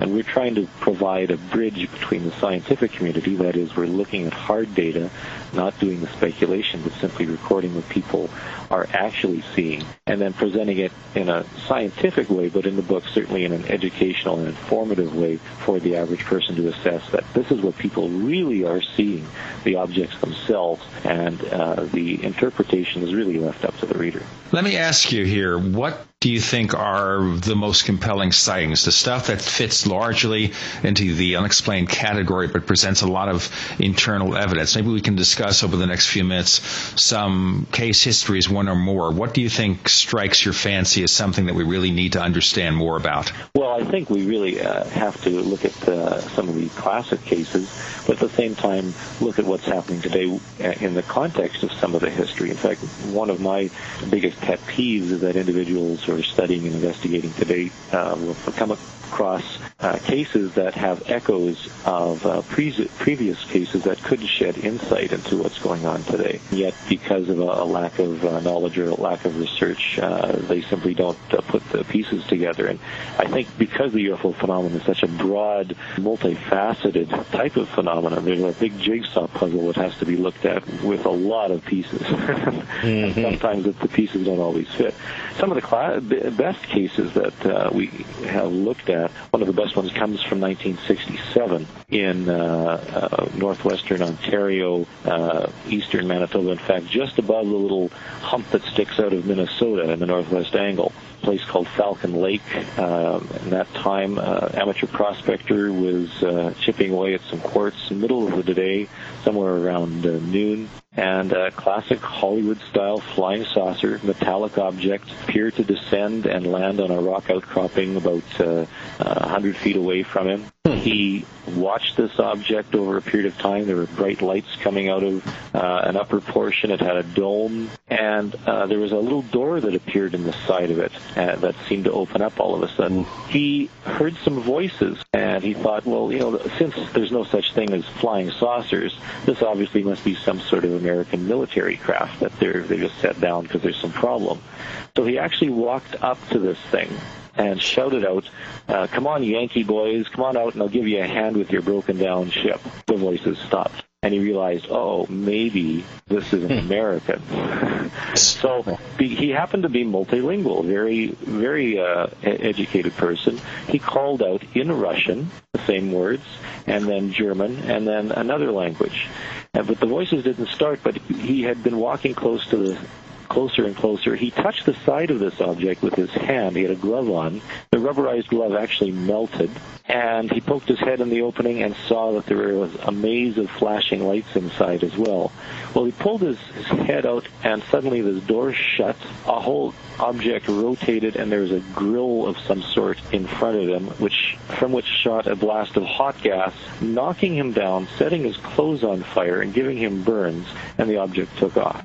And we're trying to provide a bridge between the scientific community, that is, we're looking at hard data, not doing the speculation, but simply recording what people are actually seeing, and then presenting it in a scientific way, but in the book certainly in an educational and informative way for the average person to assess that this is what people really are seeing, the objects themselves, and uh, the interpretation is really left up to the reader. Let me ask you here, what do you think are the most compelling sightings? The stuff that fits largely into the unexplained category but presents a lot of internal evidence. Maybe we can discuss over the next few minutes some case histories, one or more. What do you think strikes your fancy as something that we really need to understand more about? Well, I think we really uh, have to look at uh, some of the classic cases, but at the same time look at what's happening today uh, in the context of some of the history. In fact, one of my biggest pet peeves is that individuals are studying and investigating today uh, will come across uh, cases that have echoes of uh, pre- previous cases that could shed insight into what's going on today. Yet, because of a, a lack of uh, knowledge or a lack of research, uh, they simply don't uh, put the pieces together. And I think because the UFO phenomenon is such a broad, multifaceted type of phenomenon, there's a big jigsaw puzzle that has to be looked at with a lot of pieces. (laughs) mm-hmm. sometimes the pieces don't always fit. Some of the cl- best cases that uh, we have looked at, one of the best ones comes from 1967 in uh, uh, northwestern Ontario, uh, eastern Manitoba. In fact, just above the little hump that sticks out of Minnesota in the northwest angle place called Falcon Lake. Um, in that time, uh, amateur prospector was uh, chipping away at some quartz in the middle of the day, somewhere around uh, noon and a classic Hollywood-style flying saucer, metallic object, appeared to descend and land on a rock outcropping about uh, 100 feet away from him. He watched this object over a period of time. There were bright lights coming out of uh, an upper portion. It had a dome, and uh, there was a little door that appeared in the side of it uh, that seemed to open up all of a sudden. He heard some voices, and he thought, well, you know, since there's no such thing as flying saucers, this obviously must be some sort of American military craft that they're they just set down because there's some problem. So he actually walked up to this thing and shouted out, uh, "Come on, Yankee boys, come on out, and I'll give you a hand with your broken down ship." The voices stopped, and he realized, "Oh, maybe this is an hmm. American." (laughs) so he happened to be multilingual, very, very uh, educated person. He called out in Russian the same words, and then German, and then another language. But the voices didn't start, but he had been walking close to the closer and closer. He touched the side of this object with his hand. He had a glove on. The rubberized glove actually melted, and he poked his head in the opening and saw that there was a maze of flashing lights inside as well. Well, he pulled his, his head out, and suddenly this door shut. A whole object rotated, and there was a grill of some sort in front of him, which from which shot a blast of hot gas, knocking him down, setting his clothes on fire, and giving him burns, and the object took off.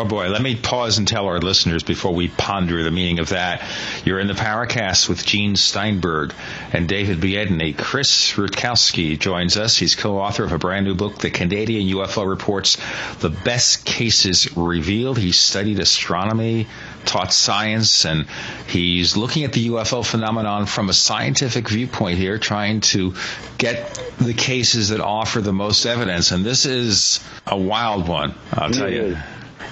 Oh boy, let me pause and tell our listeners before we ponder the meaning of that. You're in the Paracast with Gene Steinberg and David Biedny. Chris Rutkowski joins us. He's co-author of a brand new book, The Canadian UFO Reports, The Best Cases Revealed. He studied astronomy, taught science, and he's looking at the UFO phenomenon from a scientific viewpoint here, trying to get the cases that offer the most evidence. And this is a wild one, I'll tell you.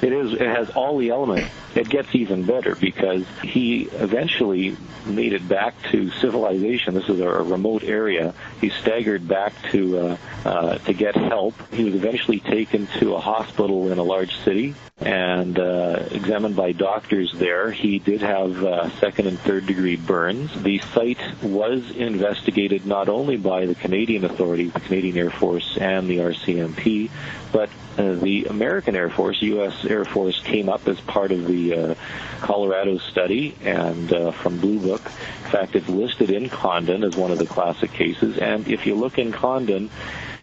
It is. It has all the elements. It gets even better because he eventually made it back to civilization. This is a remote area. He staggered back to uh, uh, to get help. He was eventually taken to a hospital in a large city and uh, examined by doctors there. He did have uh, second and third degree burns. The site was investigated not only by the Canadian authorities, the Canadian Air Force and the RCMP, but uh, the American Air Force, U.S. Air Force, came up as part of the uh, Colorado study and uh, from Blue Book. In fact, it's listed in Condon as one of the classic cases. And if you look in Condon,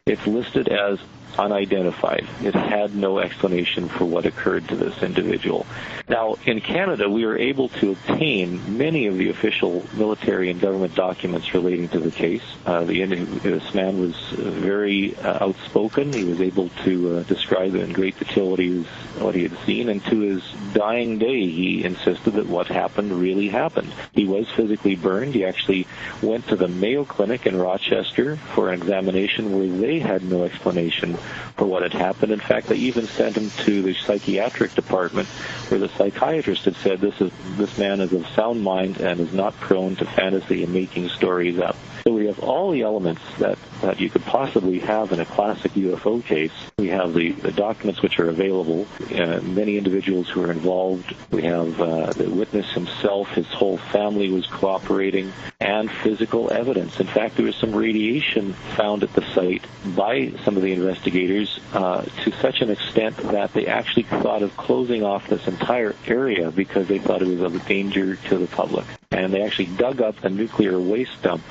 it's listed as unidentified. It had no explanation for what occurred to this individual. Now, in Canada, we were able to obtain many of the official military and government documents relating to the case. Uh, the, this man was very uh, outspoken. He was able to uh, describe in great detail what he, was, what he had seen, and to his dying day, he insisted that what happened really happened. He was physically burned. He actually went to the Mayo Clinic in Rochester for an examination where they had no explanation for what had happened. In fact, they even sent him to the psychiatric department where the psychiatrist had said this is this man is of sound mind and is not prone to fantasy and making stories up. So we have all the elements that, that you could possibly have in a classic UFO case. We have the, the documents which are available, uh, many individuals who are involved. We have uh, the witness himself, his whole family was cooperating, and physical evidence. In fact, there was some radiation found at the site by some of the investigators uh, to such an extent that they actually thought of closing off this entire area because they thought it was of danger to the public. And they actually dug up a nuclear waste dump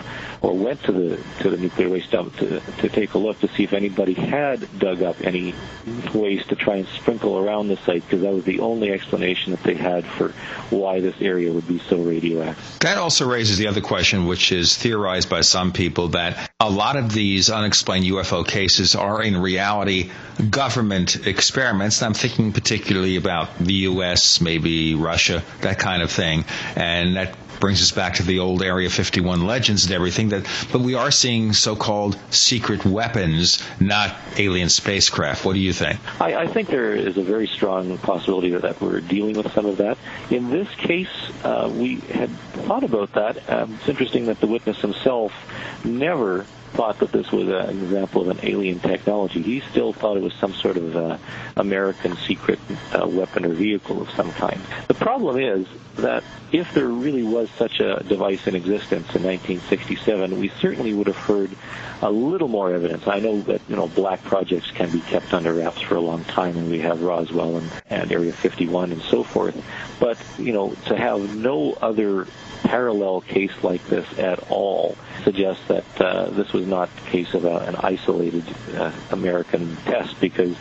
or went to the to the nuclear waste dump to to take a look to see if anybody had dug up any waste to try and sprinkle around the site because that was the only explanation that they had for why this area would be so radioactive. That also raises the other question, which is theorized by some people that a lot of these unexplained UFO cases are in reality government experiments. And I'm thinking particularly about the U.S., maybe Russia, that kind of thing, and that brings us back to the old Area 51 legends and everything. That, but we are seeing so-called secret weapons, not alien spacecraft. What do you think? I, I think there is a very strong possibility that we're dealing with some of that. In this case, uh, we had thought about that. Um, it's interesting that the witness himself never thought that this was an example of an alien technology. He still thought it was some sort of uh, American secret uh, weapon or vehicle of some kind. The problem is that if there really was such a device in existence in 1967, we certainly would have heard a little more evidence. I know that you know black projects can be kept under wraps for a long time, and we have Roswell and, and Area 51 and so forth. But you know, to have no other parallel case like this at all suggests that uh, this was not a case of a, an isolated uh, American test because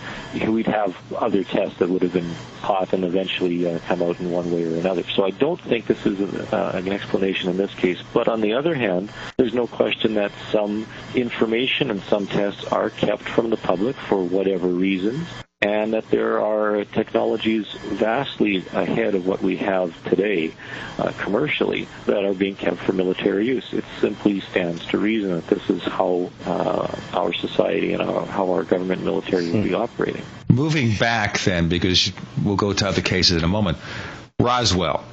we'd have other tests that would have been caught and eventually uh, come out in one way or another. So I don't think this is a, uh, an explanation in this case. But on the other hand, there's no question that some information and some tests are kept from the public for whatever reasons and that there are technologies vastly ahead of what we have today uh, commercially that are being kept for military use. It simply stands to reason that this is how uh, our society and our, how our government and military will be hmm. operating. Moving back then, because we'll go to other cases in a moment, Roswell.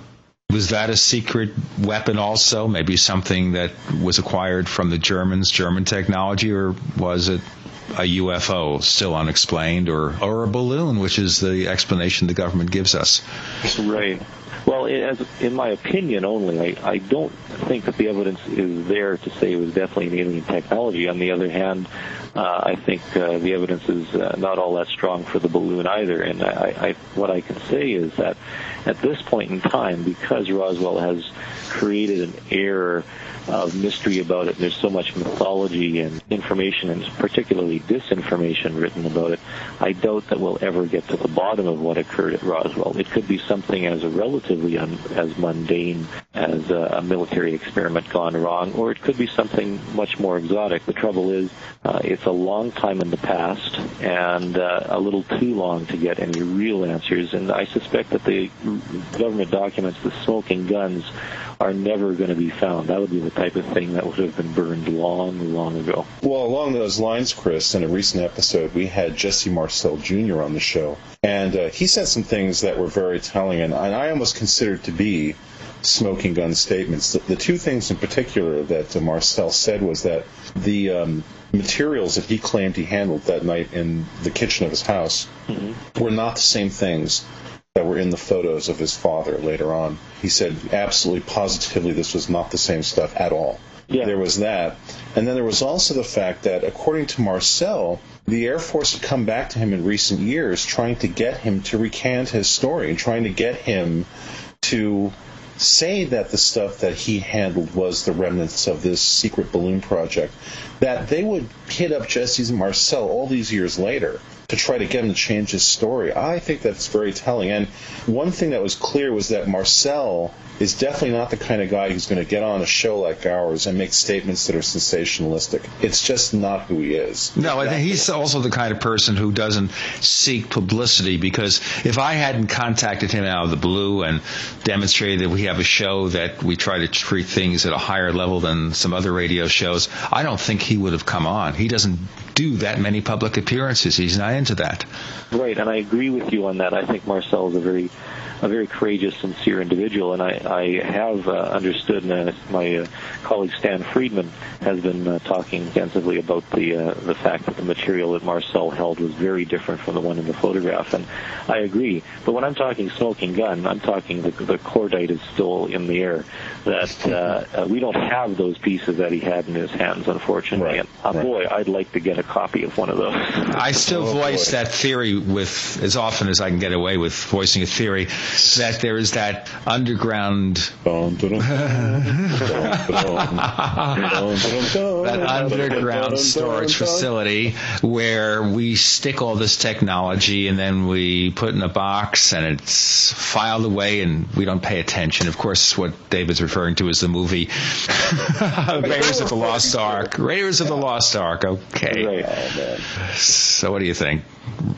Was that a secret weapon also? Maybe something that was acquired from the Germans, German technology, or was it a UFO still unexplained or, or a balloon, which is the explanation the government gives us. Right. Well, as, in my opinion only, I, I don't think that the evidence is there to say it was definitely an alien technology. On the other hand, uh, I think uh, the evidence is uh, not all that strong for the balloon either. And I, I, what I can say is that at this point in time, because Roswell has created an air of mystery about it. There's so much mythology and information, and particularly disinformation written about it. I doubt that we'll ever get to the bottom of what occurred at Roswell. It could be something as relatively un, as mundane as a, a, military experiment gone wrong, or it could be something much more exotic. The trouble is, uh, it's a long time in the past and uh, a little too long to get any real answers. And I suspect that the government documents, the smoking guns, are never going to be found. That would be the type of thing that would have been burned long, long ago. Well, along those lines, Chris, in a recent episode, we had Jesse Marcel Jr. on the show. And uh, he said some things that were very telling, and, and I almost considered to be smoking gun statements. The, the two things in particular that uh, Marcel said was that the um, materials that he claimed he handled that night in the kitchen of his house mm-hmm. were not the same things in the photos of his father later on. He said absolutely positively this was not the same stuff at all. Yeah. There was that. And then there was also the fact that, according to Marcel, the Air Force had come back to him in recent years trying to get him to recant his story and trying to get him to say that the stuff that he handled was the remnants of this secret balloon project, that they would hit up Jesse and Marcel all these years later to try to get him to change his story. I think that's very telling. And one thing that was clear was that Marcel is definitely not the kind of guy who's going to get on a show like ours and make statements that are sensationalistic. It's just not who he is. No, I think he's also the kind of person who doesn't seek publicity because if I hadn't contacted him out of the blue and demonstrated that we have a show that we try to treat things at a higher level than some other radio shows, I don't think he would have come on. He doesn't do that many public appearances. He's not into that. Right, and I agree with you on that. I think Marcel is a very a very courageous, sincere individual, and I, I have uh, understood. And uh, my uh, colleague Stan Friedman has been uh, talking extensively about the uh, the fact that the material that Marcel held was very different from the one in the photograph, and I agree. But when I'm talking smoking gun, I'm talking the, the cordite is still in the air. That uh, uh, we don't have those pieces that he had in his hands, unfortunately. Right. And uh, right. boy, I'd like to get a copy of one of those. I still oh, voice boy. that theory with as often as I can get away with voicing a theory that there is that underground that underground storage facility where we stick all this technology and then we put in a box and it's filed away and we don't pay attention. Of course, what David's referring to is the movie (laughs) Raiders of the Lost Ark. Raiders of the Lost Ark. Okay. So, what do you think?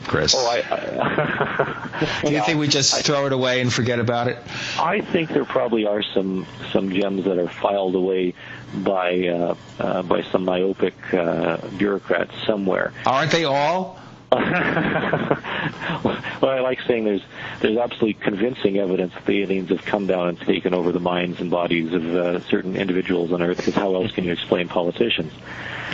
Chris? Oh, I, I Do you think we just throw it away and forget about it? I think there probably are some some gems that are filed away by uh, uh, by some myopic uh, bureaucrats somewhere. Aren't they all? (laughs) well, I like saying there's there's absolutely convincing evidence that the aliens have come down and taken over the minds and bodies of uh, certain individuals on Earth. Because how else can you explain politicians?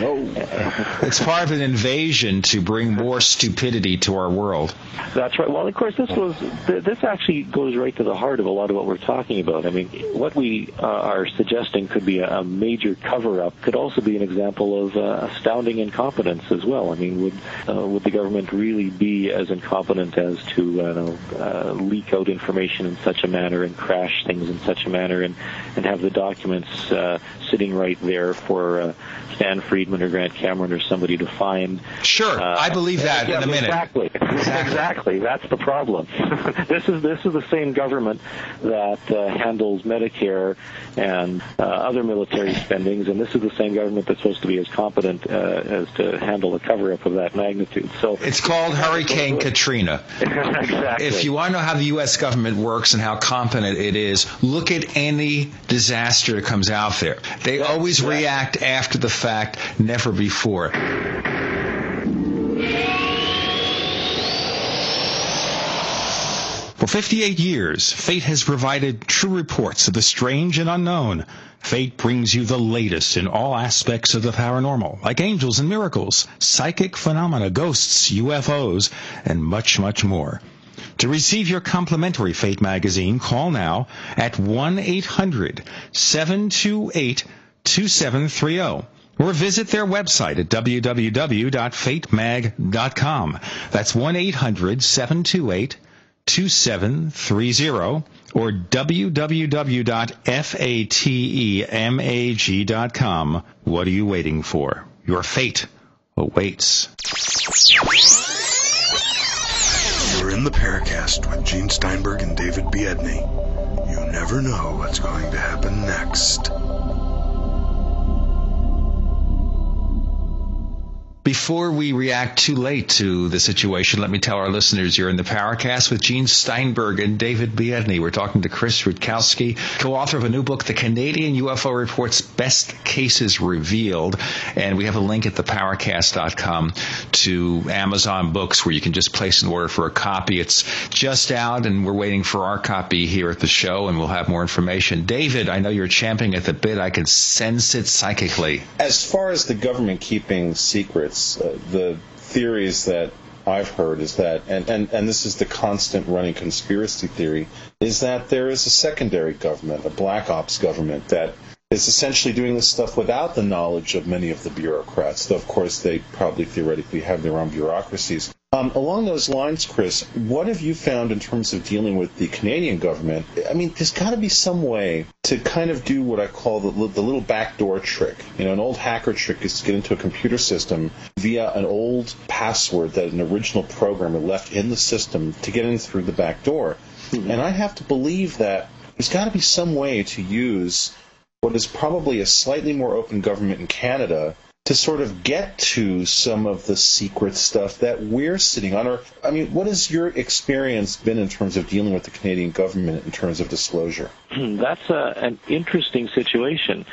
(laughs) it's part of an invasion to bring more stupidity to our world. That's right. Well, of course, this was this actually goes right to the heart of a lot of what we're talking about. I mean, what we uh, are suggesting could be a, a major cover-up could also be an example of uh, astounding incompetence as well. I mean, would uh, would the government really be as incompetent as to uh, uh, leak out information in such a manner and crash things in such a manner and and have the documents uh, sitting right there for Stan Friedman or Grant Cameron or somebody to find. Sure, uh, I believe that yeah, in a minute. Exactly, exactly. That's the problem. (laughs) this is this is the same government that uh, handles Medicare and uh, other military spendings, and this is the same government that's supposed to be as competent uh, as to handle a cover-up of that magnitude. So it's called Hurricane Katrina. (laughs) exactly. If you want to know how the U.S. government works and how competent it is, look at any disaster that comes out there. They that's always right. react after the fact, never before. For 58 years, Fate has provided true reports of the strange and unknown. Fate brings you the latest in all aspects of the paranormal, like angels and miracles, psychic phenomena, ghosts, UFOs, and much, much more. To receive your complimentary Fate magazine, call now at 1-800-728-2730 or visit their website at www.fatemag.com. That's 1-800-728-2730 or www.fatemag.com. What are you waiting for? Your fate awaits. You're in the Paracast with Gene Steinberg and David Biedny. You never know what's going to happen next. Before we react too late to the situation, let me tell our listeners you're in the Paracast with Gene Steinberg and David Biedny. We're talking to Chris Rutkowski, co-author of a new book, The Canadian UFO Report's Best Cases Revealed. And we have a link at theparacast.com to Amazon Books where you can just place an order for a copy. It's just out and we're waiting for our copy here at the show and we'll have more information. David, I know you're champing at the bit. I can sense it psychically. As far as the government keeping secrets, uh, the theories that I've heard is that, and, and, and this is the constant running conspiracy theory, is that there is a secondary government, a black ops government that is essentially doing this stuff without the knowledge of many of the bureaucrats. Though, of course, they probably theoretically have their own bureaucracies. Um, along those lines, Chris, what have you found in terms of dealing with the Canadian government? I mean, there's got to be some way to kind of do what I call the, the little backdoor trick. You know, an old hacker trick is to get into a computer system via an old password that an original programmer left in the system to get in through the back door. Mm-hmm. And I have to believe that there's got to be some way to use what is probably a slightly more open government in Canada to sort of get to some of the secret stuff that we're sitting on? Or, I mean, what has your experience been in terms of dealing with the Canadian government in terms of disclosure? (clears throat) That's a, an interesting situation.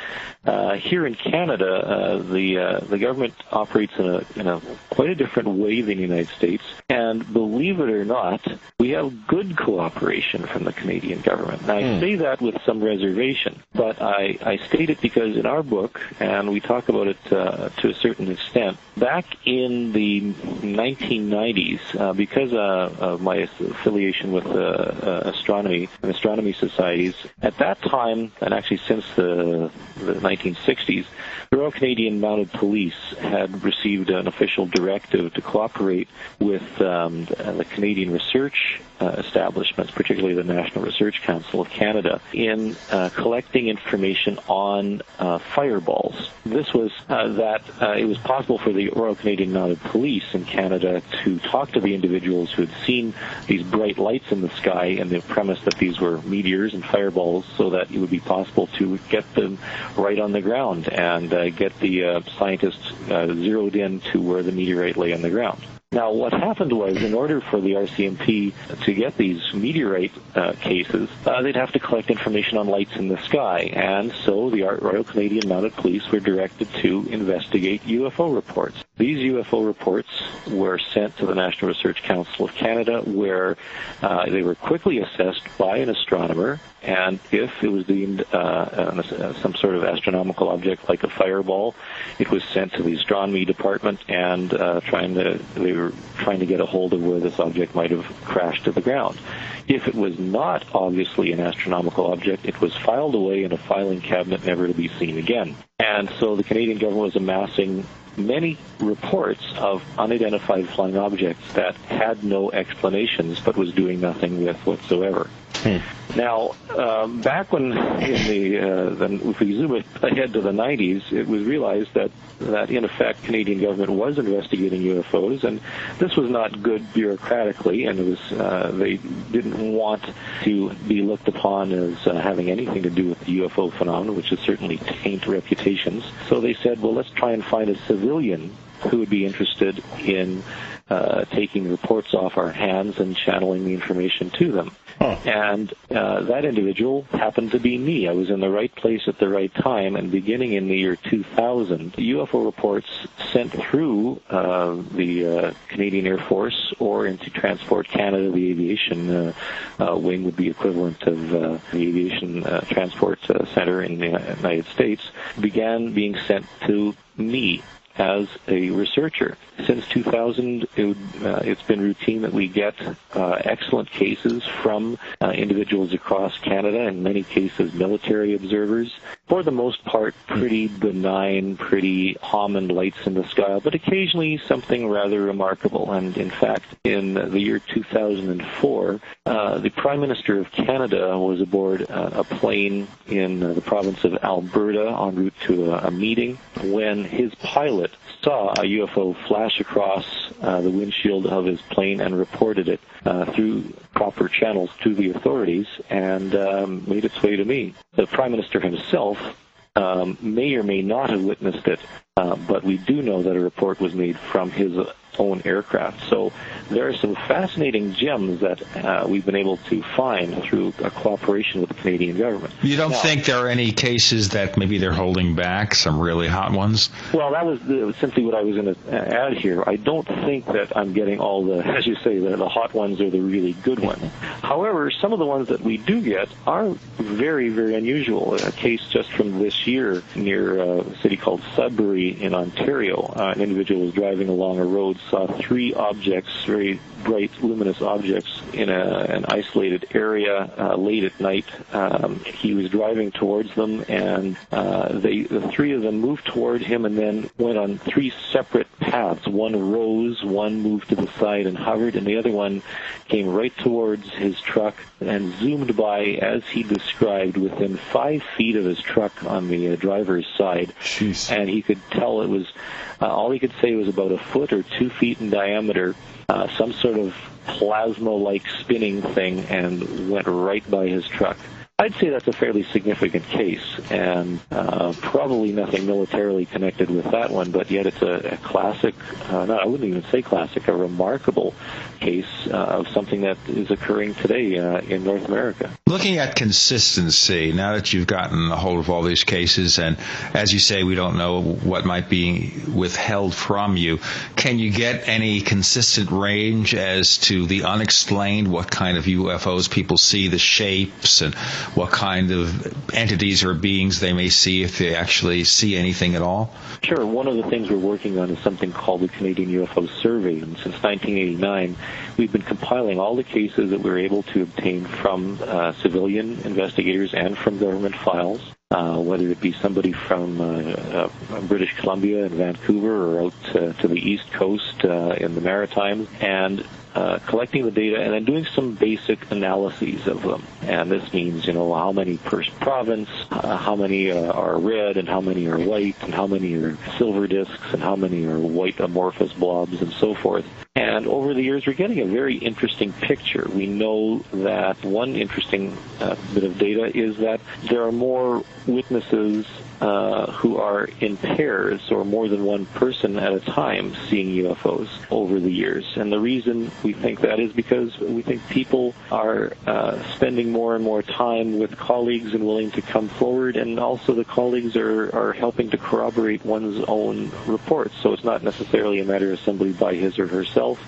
Uh, here in Canada, uh, the uh, the government operates in a in a quite a different way than the United States, and believe it or not, we have good cooperation from the Canadian government. Now, I mm. say that with some reservation, but I I state it because in our book, and we talk about it uh, to a certain extent, back in the 1990s, uh, because uh, of my affiliation with astronomy and astronomy societies, at that time, and actually since the, the 1960s, the Royal Canadian Mounted Police had received an official directive to cooperate with um, the Canadian research uh, establishments, particularly the National Research Council of Canada, in uh, collecting information on uh, fireballs. This was uh, that uh, it was possible for the Royal Canadian Mounted Police in Canada to talk to the individuals who had seen these bright lights in the sky and the premise that these were meteors and fireballs so that it would be possible to get them right on the ground and uh, get the scientists zeroed in to where the meteorite lay on the ground. Now, what happened was, in order for the RCMP to get these meteorite uh, cases, uh, they'd have to collect information on lights in the sky, and so the Royal Canadian Mounted Police were directed to investigate UFO reports. These UFO reports were sent to the National Research Council of Canada, where uh, they were quickly assessed by an astronomer and if it was deemed uh, uh, some sort of astronomical object like a fireball, it was sent to the astronomy department and uh, trying to they were trying to get a hold of where this object might have crashed to the ground. If it was not obviously an astronomical object, it was filed away in a filing cabinet, never to be seen again. And so the Canadian government was amassing many reports of unidentified flying objects that had no explanations but was doing nothing with whatsoever. Hmm. Now, um, back when in the, uh, the if we zoom ahead to the 90s, it was realized that that in effect Canadian government was investigating UFOs, and this was not good bureaucratically, and it was uh, they didn't want to be looked upon as uh, having anything to do with the UFO phenomenon, which is certainly taint reputations. So they said, well, let's try and find a civilian who would be interested in uh, taking reports off our hands and channeling the information to them. Huh. And uh, that individual happened to be me. I was in the right place at the right time, and beginning in the year 2000, UFO reports sent through uh, the uh, Canadian Air Force or into Transport Canada, the aviation uh, uh, wing would be equivalent of uh, the Aviation Transport Center in the United States, began being sent to me as a researcher. Since 2000, it, has uh, been routine that we get uh, excellent cases from uh, individuals across Canada, in many cases military observers. For the most part, pretty benign, pretty common lights in the sky, but occasionally something rather remarkable. And in fact, in the year 2004, uh, the Prime Minister of Canada was aboard a plane in the province of Alberta en route to a, a meeting when his pilot saw a UFO flash across uh, the windshield of his plane and reported it uh, through proper channels to the authorities and um, made its way to me. The Prime Minister himself um, may or may not have witnessed it, Uh, but we do know that a report was made from his own aircraft. So there are some fascinating gems that uh, we've been able to find through a cooperation with the Canadian government. You don't Now- think there are any cases that maybe they're holding back, some really hot ones? Well, that was the, simply what I was going to add here. I don't think that I'm getting all the, (laughs) as you say, the, the hot ones or the really good ones. However, some of the ones that we do get are very, very unusual. A case just from this year near uh, a city called Sudbury in Ontario. Uh, an individual was driving along a road, saw three objects, very bright, luminous objects in a, an isolated area uh, late at night. Um, he was driving towards them, and uh, they, the three of them moved toward him and then went on three separate paths. One rose, one moved to the side and hovered, and the other one came right towards his truck and zoomed by, as he described, within five feet of his truck on the uh, driver's side. And he could tell it was, uh, all he could say was about a foot or two feet in diameter, uh, some sort of plasma-like spinning thing, and went right by his truck. I'd say that's a fairly significant case, and uh, probably nothing militarily connected with that one, but yet it's a, a classic, uh, no, I wouldn't even say classic, a remarkable case uh, of something that is occurring today uh, in North America. Looking at consistency, now that you've gotten a hold of all these cases, and as you say, we don't know what might be withheld from you, can you get any consistent range as to the unexplained, what kind of UFOs people see, the shapes, and what kind of entities or beings they may see if they actually see anything at all? Sure. One of the things we're working on is something called the Canadian UFO Survey, and since 1989, we've been compiling all the cases that we were able to obtain from uh, civilian investigators and from government files. Uh, whether it be somebody from uh, uh, British Columbia and Vancouver or out to the East Coast uh, in the Maritimes, and uh, collecting the data and then doing some basic analyses of them. And this means, you know, how many per province, uh, how many uh, are red and how many are white, and how many are silver discs, and how many are white amorphous blobs, and so forth. And over the years, we're getting a very interesting picture. We know that one interesting uh, bit of data is that there are more witnesses uh, who are in pairs or more than one person at a time seeing UFOs over the years. And the reason we think that is because we think people are uh, spending more and more time with colleagues and willing to come forward, and also the colleagues are, are helping to corroborate one's own reports. So it's not necessarily a matter of somebody by his or herself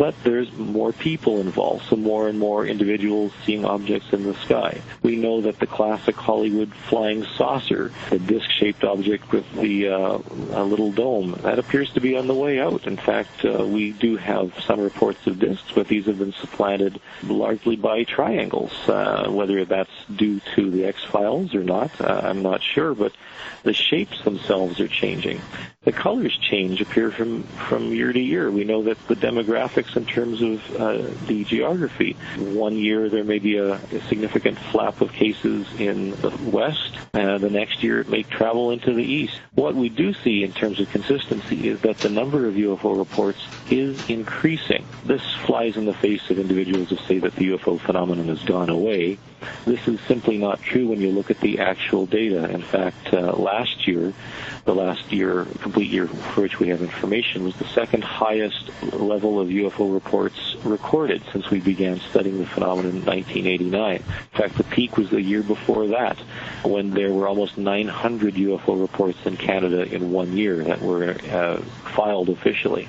but there's more people involved, so more and more individuals seeing objects in the sky. We know that the classic Hollywood flying saucer, the disc-shaped object with the uh, a little dome, that appears to be on the way out. In fact, uh, we do have some reports of discs, but these have been supplanted largely by triangles. Uh, whether that's due to the X-Files or not, uh, I'm not sure, but the shapes themselves are changing. The colors change, appear from, from year to year. We know that the demographics in terms of uh, the geography. One year there may be a, a significant flap of cases in the west, and the next year it may travel into the east. What we do see in terms of consistency is that the number of UFO reports is increasing. This flies in the face of individuals who say that the UFO phenomenon has gone away. This is simply not true when you look at the actual data. In fact, uh, last year, the last year, complete year for which we have information, was the second highest level of UFO reports recorded since we began studying the phenomenon in 1989. In fact, the peak was the year before that, when there were almost 900 UFO reports in Canada in one year that were uh, filed officially.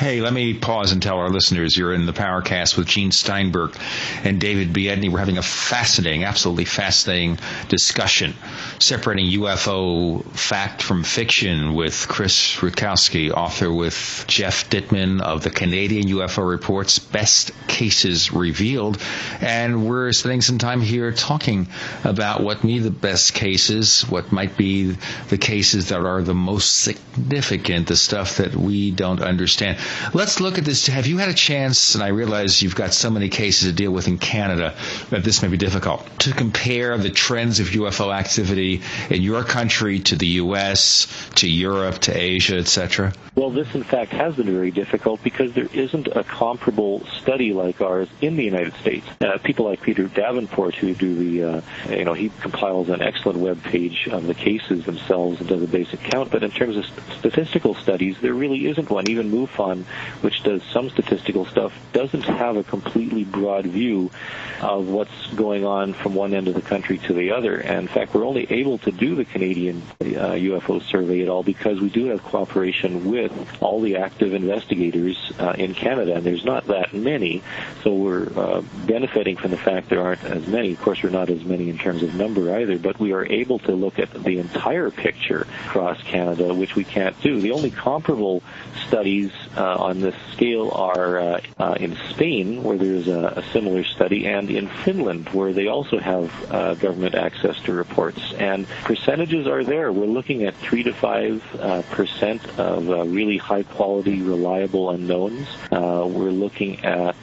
Hey, let me pause and tell our listeners you're in the Paracast with Gene Steinberg and David Biedny. We're having a fascinating, absolutely fascinating discussion separating UFO fact from fiction with Chris Rutkowski, author with Geoff Dittman of the Canadian UFO Reports Best Cases Revealed. And we're spending some time here talking about what me the best cases, what might be the cases that are the most significant, the stuff that we don't understand. Let's look at this. Have you had a chance, and I realize you've got so many cases to deal with in Canada that this may be difficult, to compare the trends of UFO activity in your country to the U.S., to Europe, to Asia, etc.? Well, this in fact has been very difficult because there isn't a comparable study like ours in the United States. Uh, people like Peter Davenport, who do the, uh, you know, he compiles an excellent web page of the cases themselves and does a basic count. But in terms of st- statistical studies, there really isn't one. Even MUFON which does some statistical stuff, doesn't have a completely broad view of what's going on from one end of the country to the other. And in fact, we're only able to do the Canadian uh, UFO survey at all because we do have cooperation with all the active investigators uh, in Canada, and there's not that many. So we're uh, benefiting from the fact there aren't as many. Of course, we're not as many in terms of number either, but we are able to look at the entire picture across Canada, which we can't do. The only comparable studies on this scale are uh, uh, in Spain, where there's a, a, similar study, and in Finland, where they also have uh, government access to reports. And percentages are there. We're looking at three to five uh, percent of uh, really high quality, reliable unknowns. we're looking at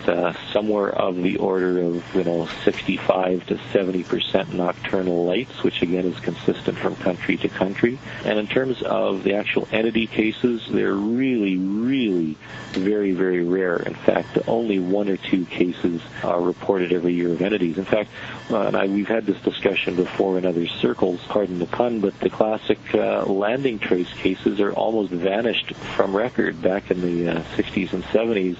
somewhere of the order of you know 65 to 70 percent nocturnal lights, which again is consistent from country to country. And in terms of the actual entity cases, they're really, really very, very rare. In fact, only one or two cases are reported every year of entities. In fact, uh, and I, we've had this discussion before in other circles, pardon the pun, but the classic uh, landing trace cases are almost vanished from record back in the uh, 60s and 70s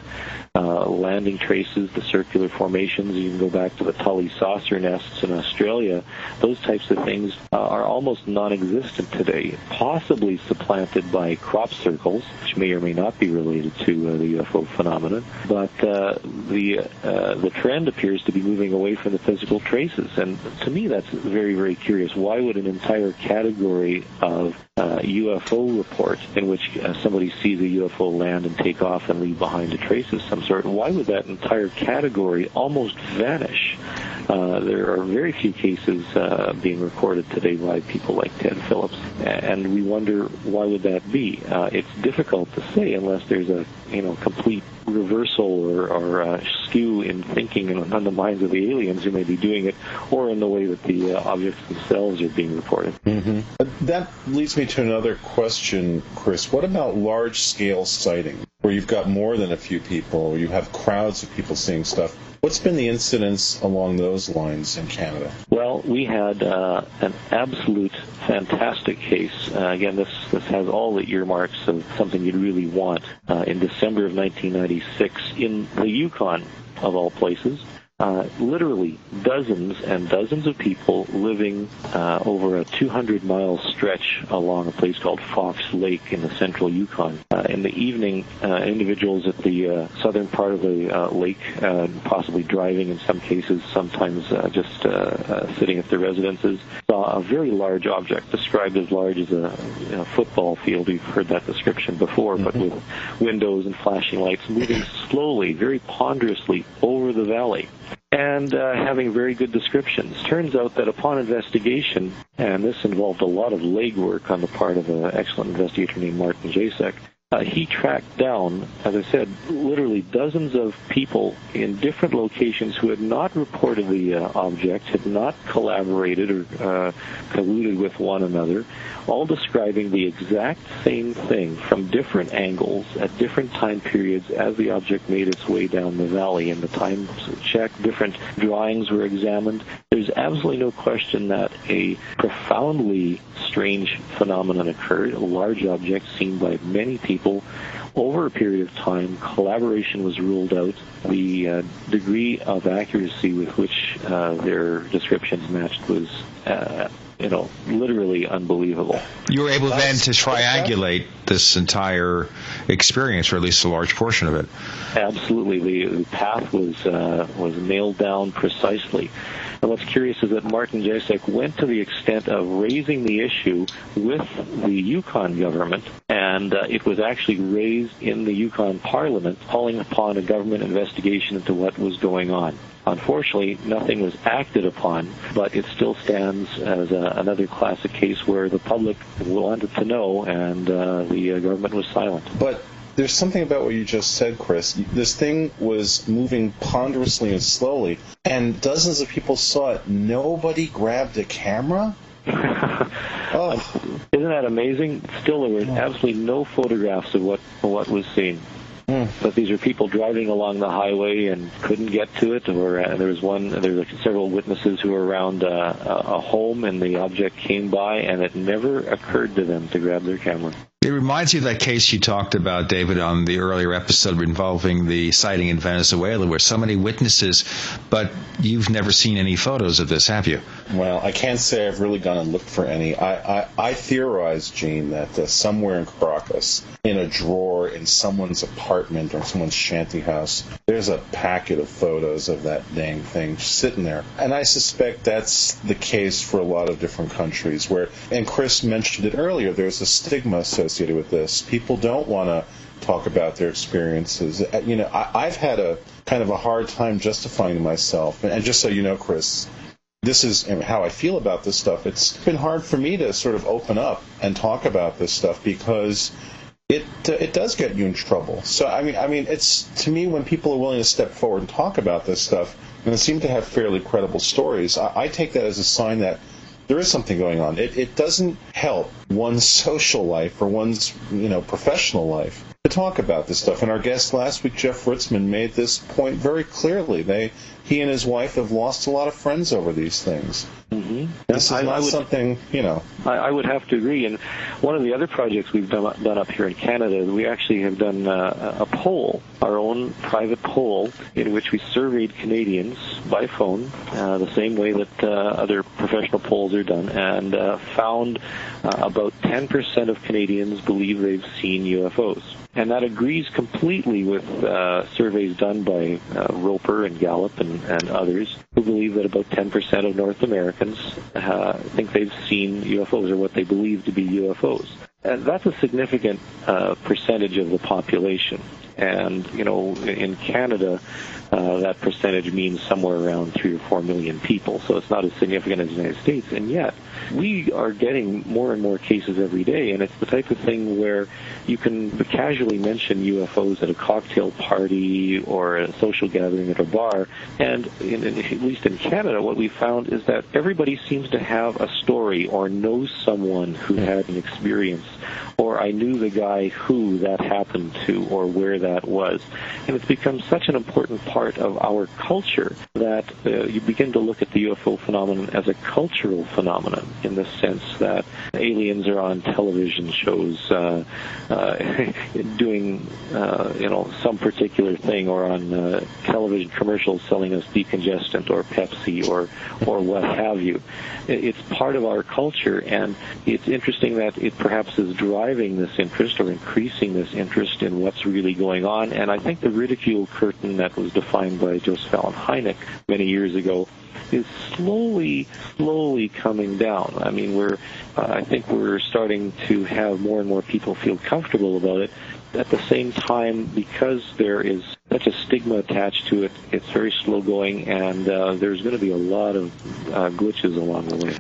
uh, landing traces, the circular formations. You can go back to the Tully saucer nests in Australia. Those types of things uh, are almost non-existent today, possibly supplanted by crop circles, which may or may not be related to uh, the UFO phenomenon. But uh, the uh, the trend appears to be moving away from the physical traces, and to me, that's very very curious. Why would an entire category of uh, UFO report in which somebody sees a UFO land and take off and leave behind a trace of some sort, why would that entire category almost vanish? Uh, there are very few cases uh, being recorded today by people like Ted Phillips, and we wonder why would that be. Uh, it's difficult to say unless there's a you know complete reversal or, or uh, skew in thinking in, on the minds of the aliens who may be doing it, or in the way that the uh, objects themselves are being reported. Mm-hmm. That leads me to another question, Chris. What about large-scale sighting, where you've got more than a few people, you have crowds of people seeing stuff? What's been the incidence along those lines in Canada? Well, we had uh, an absolute fantastic case. Uh, again, this this has all the earmarks of something you'd really want. Uh, in December of 1996, in the Yukon, of all places, uh, literally dozens and dozens of people living uh, over a 200 mile stretch along a place called Fox Lake in the central Yukon. Uh, in the evening, uh, individuals at the uh, southern part of the uh, lake, possibly driving in some cases, sometimes just sitting at their residences, saw a very large object, described as large as a, football field. We've heard that description before, mm-hmm. but with windows and flashing lights moving slowly, very ponderously over the valley and uh, having very good descriptions. Turns out that upon investigation, and this involved a lot of legwork on the part of an excellent investigator named Martin Jasek, uh, he tracked down, as I said, literally dozens of people in different locations who had not reported the uh, object, had not collaborated or uh, colluded with one another, all describing the exact same thing from different angles at different time periods as the object made its way down the valley. And the times checked, different drawings were examined. There's absolutely no question that a profoundly strange phenomenon occurred, a large object seen by many people people over a period of time, collaboration was ruled out. The uh, degree of accuracy with which uh, their descriptions matched was uh, you know, literally unbelievable. You were able then to triangulate this entire experience, or at least a large portion of it. Absolutely, the, the path was uh, was nailed down precisely. And what's curious is that Martin Jasek went to the extent of raising the issue with the Yukon government, and uh, it was actually raised in the Yukon Parliament, calling upon a government investigation into what was going on. Unfortunately, nothing was acted upon, but it still stands as a, another classic case where the public wanted to know and uh, the uh, government was silent. But there's something about what you just said, Chris. This thing was moving ponderously and slowly, and dozens of people saw it. Nobody grabbed a camera. (laughs) oh. Isn't that amazing? Still, there were absolutely no photographs of what what was seen. Mm. But these are people driving along the highway and couldn't get to it, or uh, there was one. There were several witnesses who were around uh, a home, and the object came by, and it never occurred to them to grab their camera. It reminds me of that case you talked about, David, on the earlier episode involving the sighting in Venezuela, where so many witnesses, but you've never seen any photos of this, have you? Well, I can't say I've really gone and looked for any. I, I, I theorize, Gene, that uh, somewhere in Caracas, in a drawer in someone's apartment or someone's shanty house, there's a packet of photos of that dang thing sitting there. And I suspect that's the case for a lot of different countries where, and Chris mentioned it earlier, there's a stigma associated associated with this. People don't want to talk about their experiences. Uh, you know, I, have had a kind of a hard time justifying myself. And, just so you know, Chris, this is how I feel about this stuff. It's been hard for me to sort of open up and talk about this stuff because it uh, it does get you in trouble. So I mean, I mean, it's to me when people are willing to step forward and talk about this stuff, and they seem to have fairly credible stories. I, I take that as a sign that there is something going on. It, it doesn't help one's social life or one's you know professional life to talk about this stuff. And our guest last week, Jeff Ritzmann, made this point very clearly. They he and his wife have lost a lot of friends over these things. Mm-hmm. This is I, not I would, something, you know. I, I, would have to agree. And one of the other projects we've done, done up here in Canada, we actually have done uh, a poll, our own private poll, in which we surveyed Canadians by phone, uh, the same way that uh, other professional polls are done, and uh, found uh, about 10% of Canadians believe they've seen UFOs and that agrees completely with uh, surveys done by uh, Roper and Gallup and, and, others, who believe that about 10% of North Americans uh, think they've seen UFOs or what they believe to be UFOs. And that's a significant uh, percentage of the population. And, you know, in Canada, uh, that percentage means somewhere around three or four million people. So it's not as significant as the United States. And yet, we are getting more and more cases every day. And it's the type of thing where you can casually mention UFOs at a cocktail party or a social gathering at a bar. And in, in, at least in Canada, what we found is that everybody seems to have a story or knows someone who had an experience or I knew the guy who that happened to or where that was. And it's become such an important part of our culture that uh, you begin to look at the UFO phenomenon as a cultural phenomenon in the sense that aliens are on television shows uh, uh, (laughs) doing uh, you know some particular thing or on uh, television commercials selling us decongestant or Pepsi or or what have you. It's part of our culture and it's interesting that it perhaps is driving this interest or increasing this interest in what's really going on. And I think the ridicule curtain that was defined by Josef Allen Hynek many years ago is slowly, slowly coming down. I mean, we're, uh, I think we're starting to have more and more people feel comfortable about it. At the same time, because there is such a stigma attached to it, it's very slow going, and uh, there's going to be a lot of uh, glitches along the way.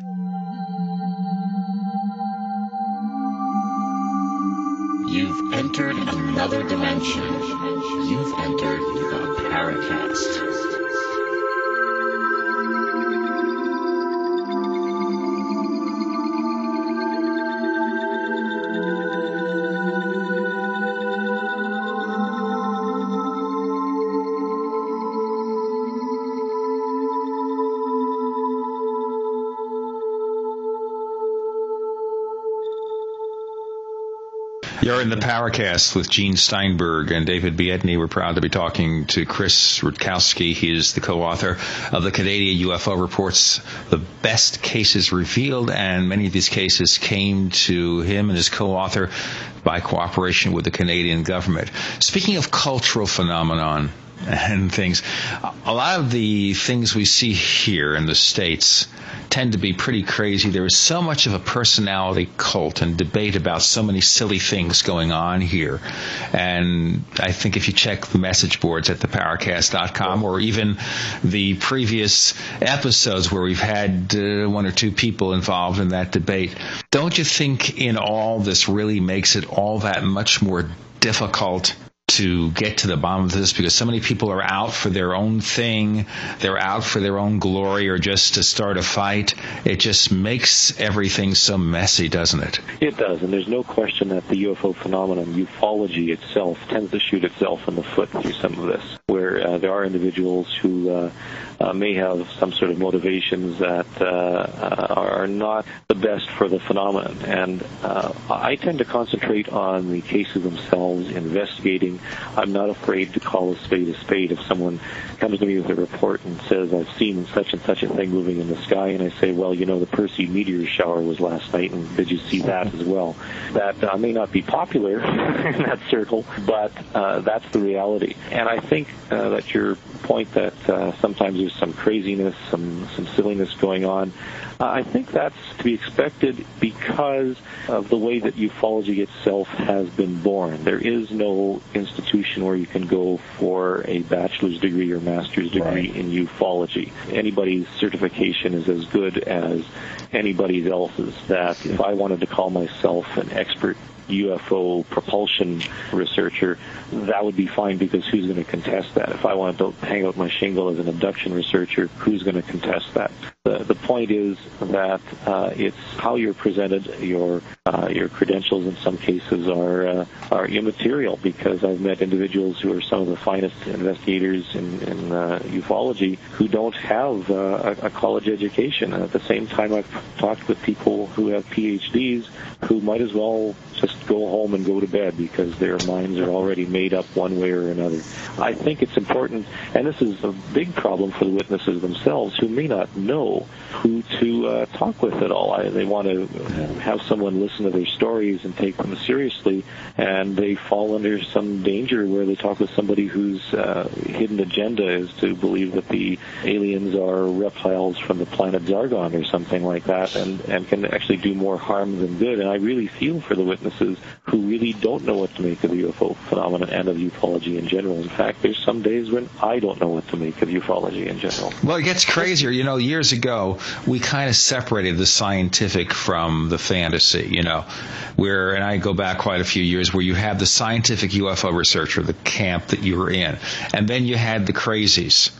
You've entered another dimension. You've entered the Paracast. You're in the Paracast with Gene Steinberg and David Biedny. We're proud to be talking to Chris Rutkowski. He is the co-author of the Canadian UFO Reports, The Best Cases Revealed, and many of these cases came to him and his co-author by cooperation with the Canadian government. Speaking of cultural phenomenon, and things. A lot of the things we see here in the States tend to be pretty crazy. There is so much of a personality cult and debate about so many silly things going on here. And I think if you check the message boards at theparacast.com or even the previous episodes where we've had uh, one or two people involved in that debate, don't you think in all this really makes it all that much more difficult to get to the bottom of this because so many people are out for their own thing. They're out for their own glory or just to start a fight. It just makes everything so messy, doesn't it? It does, and there's no question that the UFO phenomenon, ufology itself, tends to shoot itself in the foot through some of this, where uh, there are individuals who uh, uh, may have some sort of motivations that uh, uh, are not the best for the phenomenon. And uh, I tend to concentrate on the cases themselves, investigating. I'm not afraid to call a spade a spade. If someone comes to me with a report and says, I've seen such and such a thing moving in the sky, and I say, well, you know, the Perseid meteor shower was last night, and did you see that as well? That uh, may not be popular (laughs) in that circle, but uh, that's the reality. And I think uh, that your point that uh, sometimes there's some craziness, some some silliness going on. Uh, I think that's to be expected because of the way that ufology itself has been born. There is no institution where you can go for a bachelor's degree or master's degree right. in ufology. Anybody's certification is as good as anybody else's. That if I wanted to call myself an expert UFO propulsion researcher, that would be fine because who's going to contest that? If I wanted to hang out my shingle as an abduction researcher, who's going to contest that? The, the point is that uh, it's how you're presented. Your uh, your credentials in some cases are uh, are immaterial because I've met individuals who are some of the finest investigators in, in uh, ufology who don't have uh, a, a college education. And at the same time, I've talked with people who have PhDs who might as well just go home and go to bed because their minds are already made up one way or another. I think it's important, and this is a big problem for the witnesses themselves who may not know who to uh, talk with at all. I, they want to have someone listen to their stories and take them seriously, and they fall under some danger where they talk with somebody whose uh, hidden agenda is to believe that the aliens are reptiles from the planet Zargon or something like that, and, and can actually do more harm than good. And I really feel for the witnesses who really don't know what to make of the UFO phenomenon and of ufology in general. In fact, there's some days when I don't know what to make of ufology in general. Well, it gets crazier. You know, years ago, we kind of separated the scientific from the fantasy, you know, where, and I go back quite a few years, where you have the scientific UFO researcher, the camp that you were in, and then you had the crazies.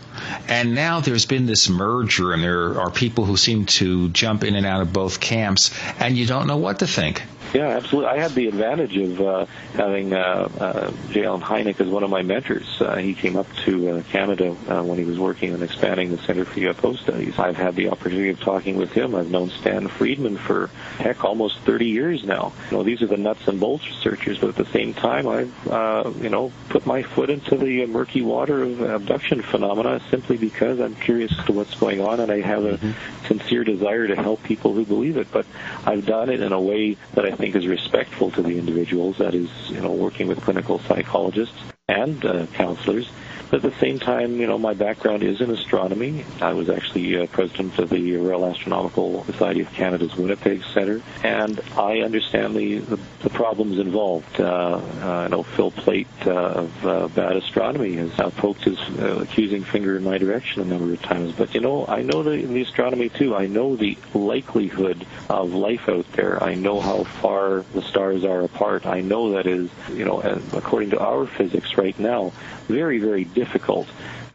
And now there's been this merger, and there are people who seem to jump in and out of both camps, and you don't know what to think. Yeah, absolutely. I had the advantage of uh, having uh, uh, J. Allen Hynek as one of my mentors. Uh, he came up to uh, Canada uh, when he was working on expanding the Center for UFO Studies. I've had the opportunity of talking with him. I've known Stan Friedman for, heck, almost 30 years now. You know, these are the nuts and bolts researchers, but at the same time, I've, uh, you know, put my foot into the murky water of abduction phenomena simply because I'm curious as to what's going on and I have a mm-hmm. sincere desire to help people who believe it. But I've done it in a way that I think is respectful to the individuals. That is, you know, working with clinical psychologists and uh, counselors but at the same time, you know, my background is in astronomy. I was actually uh, president of the Royal Astronomical Society of Canada's Winnipeg Center, and I understand the, the, the problems involved. Uh, uh, I know Phil Plait uh, of uh, Bad Astronomy has poked his accusing finger in my direction a number of times, but you know, I know the, the astronomy too. I know the likelihood of life out there. I know how far the stars are apart. I know that is, you know, according to our physics right now, very, very difficult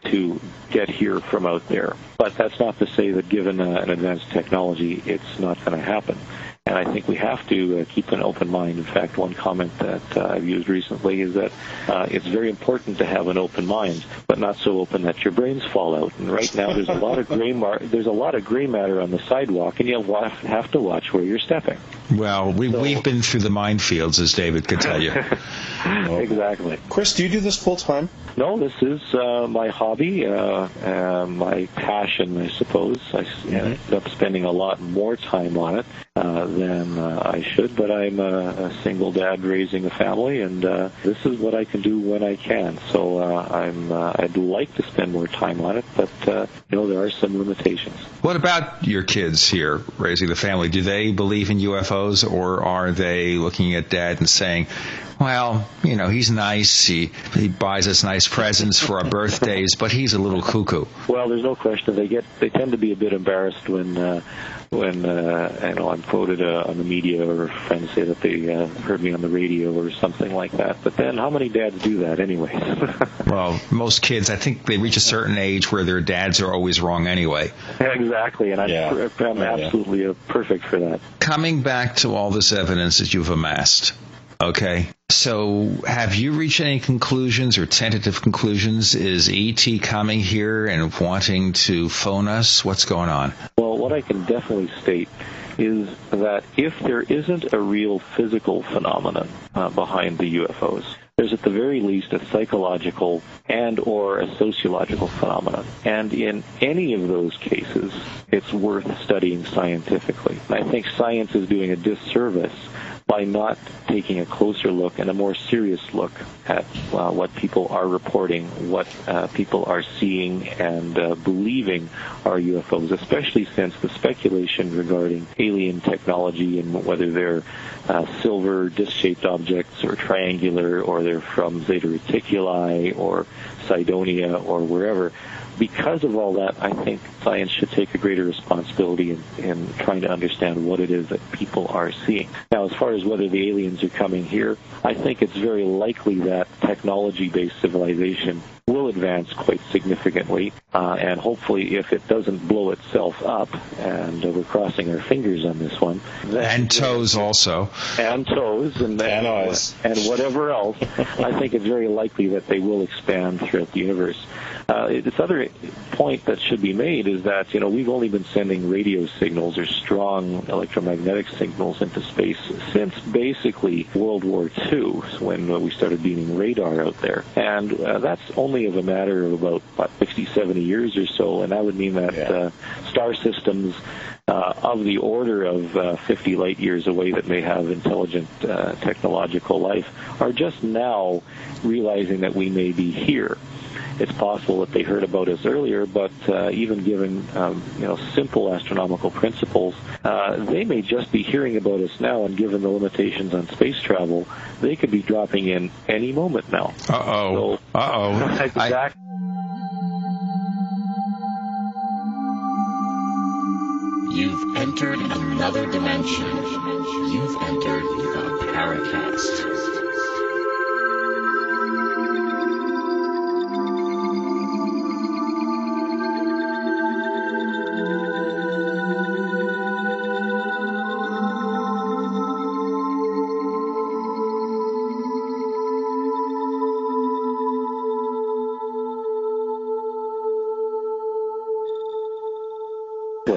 to get here from out there. But that's not to say that given uh, an advanced technology, it's not going to happen. and I think we have to uh, keep an open mind. In fact, one comment that uh, I've used recently is that uh, it's very important to have an open mind, but not so open that your brains fall out. And right now, there's a lot of gray mar- there's a lot of gray matter on the sidewalk, and you have to watch where you're stepping. Well, we, so, we've been through the minefields, as David could tell you. (laughs) exactly. Chris, do you do this full time? No, this is uh, my hobby, uh, uh, my passion, I suppose. I mm-hmm. end up spending a lot more time on it uh, than uh, I should, but I'm a, a single dad raising a family, and uh, this is what I can do when I can. So uh, I'm uh, I'd like to spend more time on it, but uh, you know there are some limitations. What about your kids here raising the family? Do they believe in UFOs, or are they looking at dad and saying, well, you know, he's nice. He he buys us nice presents for our birthdays, but he's a little cuckoo. Well, there's no question. They get they tend to be a bit embarrassed when uh, when uh, you know I'm quoted uh, on the media or friends say that they uh, heard me on the radio or something like that. But then, how many dads do that anyway? (laughs) well, most kids, I think they reach a certain age where their dads are always wrong anyway. Exactly, and I'm, yeah. I'm absolutely yeah. perfect for that. Coming back to all this evidence that you've amassed, okay so, have you reached any conclusions or tentative conclusions? Is ET coming here and wanting to phone us? What's going on? Well, what I can definitely state is that if there isn't a real physical phenomenon uh, behind the UFOs, there's at the very least a psychological and or a sociological phenomenon. And in any of those cases, it's worth studying scientifically. I think science is doing a disservice by not taking a closer look and a more serious look at uh, what people are reporting, what uh, people are seeing and uh, believing are UFOs, especially since the speculation regarding alien technology and whether they're uh, silver disc-shaped objects or triangular or they're from Zeta Reticuli or Cydonia or wherever because of all that, I think science should take a greater responsibility in, in trying to understand what it is that people are seeing. Now, as far as whether the aliens are coming here, I think it's very likely that technology-based civilization will advance quite significantly, uh, and hopefully, if it doesn't blow itself up, and uh, we're crossing our fingers on this one, and toes also, and toes, and and, eyes. and whatever else, I think it's very likely that they will expand throughout the universe. Uh, this other point that should be made is that you know we've only been sending radio signals or strong electromagnetic signals into space since basically World War II, when we started beaming radar out there, and uh, that's only of a matter of about what, 60, 70 years or so, and that would mean that yeah. uh, star systems. Uh, of the order of uh, 50 light years away that may have intelligent uh, technological life are just now realizing that we may be here it's possible that they heard about us earlier, but uh, even given um, you know simple astronomical principles, uh, they may just be hearing about us now. And given the limitations on space travel, they could be dropping in any moment now. Uh oh. So, uh oh. (laughs) exactly. You've entered another dimension. You've entered the Paracast.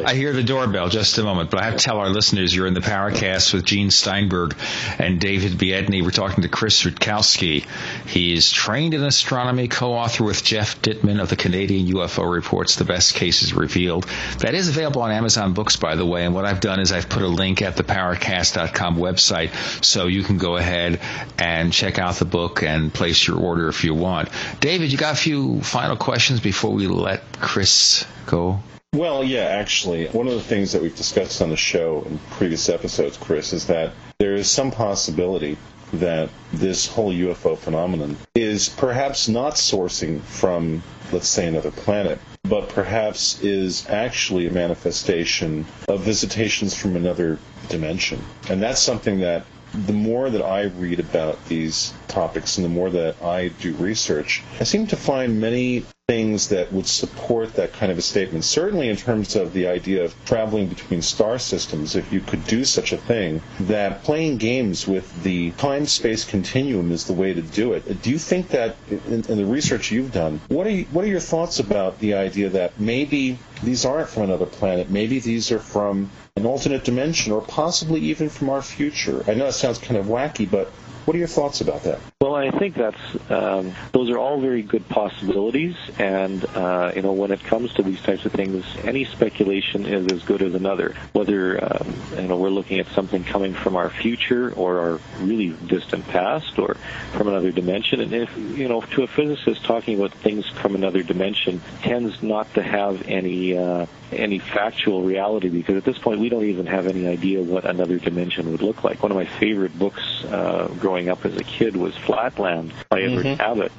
I hear the doorbell. Just a moment, but I have to tell our listeners you're in the Paracast with Gene Steinberg and David Biedny. We're talking to Chris Rutkowski. He's trained in astronomy, co-author with Geoff Dittman of the Canadian UFO Reports, The Best Cases Revealed. That is available on Amazon Books, by the way. And what I've done is I've put a link at the Paracast.com website, so you can go ahead and check out the book and place your order if you want. David, you got a few final questions before we let Chris go? Well, yeah, actually, one of the things that we've discussed on the show in previous episodes, Chris, is that there is some possibility that this whole UFO phenomenon is perhaps not sourcing from, let's say, another planet, but perhaps is actually a manifestation of visitations from another dimension. And that's something that the more that I read about these topics and the more that I do research, I seem to find many things that would support that kind of a statement. Certainly, in terms of the idea of traveling between star systems, if you could do such a thing, that playing games with the time space continuum is the way to do it. Do you think that, in, in the research you've done, what are you, what are your thoughts about the idea that maybe these aren't from another planet? Maybe these are from an alternate dimension, or possibly even from our future. I know it sounds kind of wacky, but what are your thoughts about that? Well, I think that's um, those are all very good possibilities, and uh, you know when it comes to these types of things, any speculation is as good as another. Whether um, you know we're looking at something coming from our future or our really distant past, or from another dimension, and if you know to a physicist talking about things from another dimension tends not to have any uh, any factual reality because at this point we don't even have any idea what another dimension would look like. One of my favorite books uh, growing up as a kid was Flatland by Edward mm-hmm. Abbott.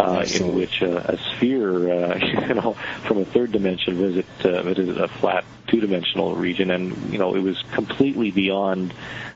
Uh, in which uh, a sphere, uh, (laughs) you know, from a third dimension visit uh, visited a flat two-dimensional region, and you know it was completely beyond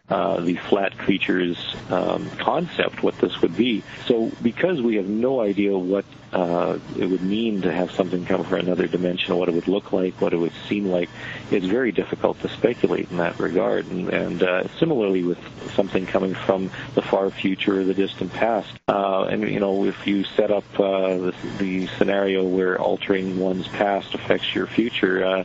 uh, the flat creatures um, concept, what this would be. So because we have no idea what uh, it would mean to have something come from another dimension, what it would look like, what it would seem like, it's very difficult to speculate in that regard. And, and uh, similarly with something coming from the far future or the distant past. Uh, and, you know, if you set up uh, the, the scenario where altering one's past affects your future, uh,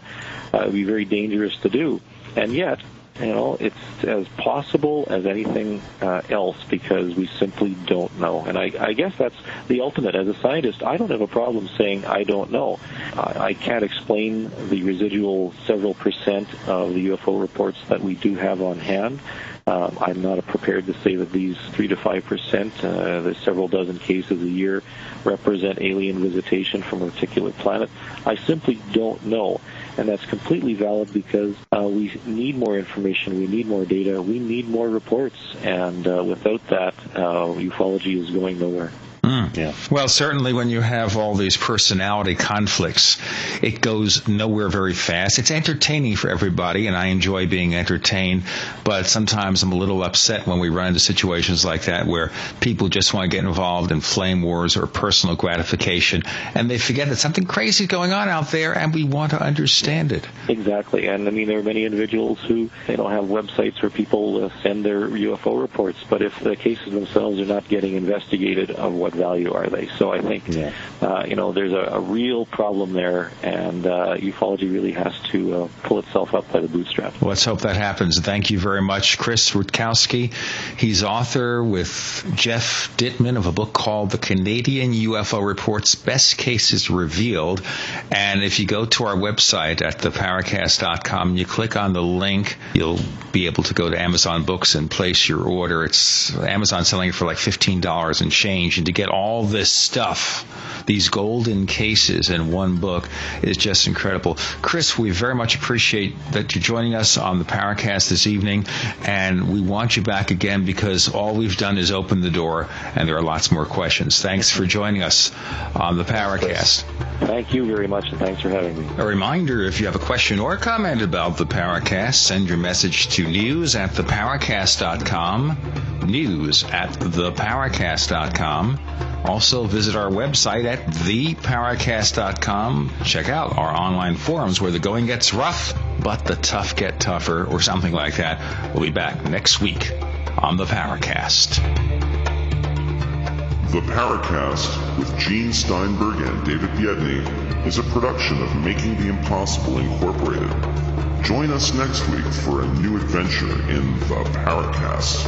uh, it would be very dangerous to do. And yet, you know, it's as possible as anything uh, else because we simply don't know. And I, I guess that's the ultimate. As a scientist, I don't have a problem saying I don't know. I, I can't explain the residual several percent of the UFO reports that we do have on hand. Um, I'm not prepared to say that these three to five percent, uh, the several dozen cases a year, represent alien visitation from a particular planet. I simply don't know and that's completely valid because uh, we need more information, we need more data, we need more reports, and uh, without that, uh, ufology is going nowhere. Mm. Yeah. Well, certainly when you have all these personality conflicts, it goes nowhere very fast. It's entertaining for everybody, and I enjoy being entertained, but sometimes I'm a little upset when we run into situations like that where people just want to get involved in flame wars or personal gratification, and they forget that something crazy is going on out there, and we want to understand it. Exactly, and I mean there are many individuals who they don't have websites where people uh, send their UFO reports, but if the cases themselves are not getting investigated, of what value are they? So I think, yeah. uh, you know, there's a, a, real problem there, and uh, ufology really has to uh, pull itself up by the bootstraps. Well, let's hope that happens. Thank you very much, Chris Rutkowski. He's author with Geoff Dittman of a book called The Canadian UFO Reports Best Cases Revealed. And if you go to our website at theparacast.com and you click on the link, you'll be able to go to Amazon Books and place your order. It's Amazon selling it for like $15 and change. And to get all this stuff, these golden cases in one book is just incredible. Chris, we very much appreciate that you're joining us on the Paracast this evening, and we want you back again because all we've done is open the door, and there are lots more questions. Thanks for joining us on the Paracast. Thank you very much, and thanks for having me. A reminder, if you have a question or comment about the Paracast, send your message to news at theparacast.com, news at theparacast.com. Also, visit our website at theparacast.com. Check out our online forums where the going gets rough, but the tough get tougher, or something like that. We'll be back next week on the Paracast. The Paracast with Gene Steinberg and David Biedny is a production of Making the Impossible Incorporated. Join us next week for a new adventure in the Paracast.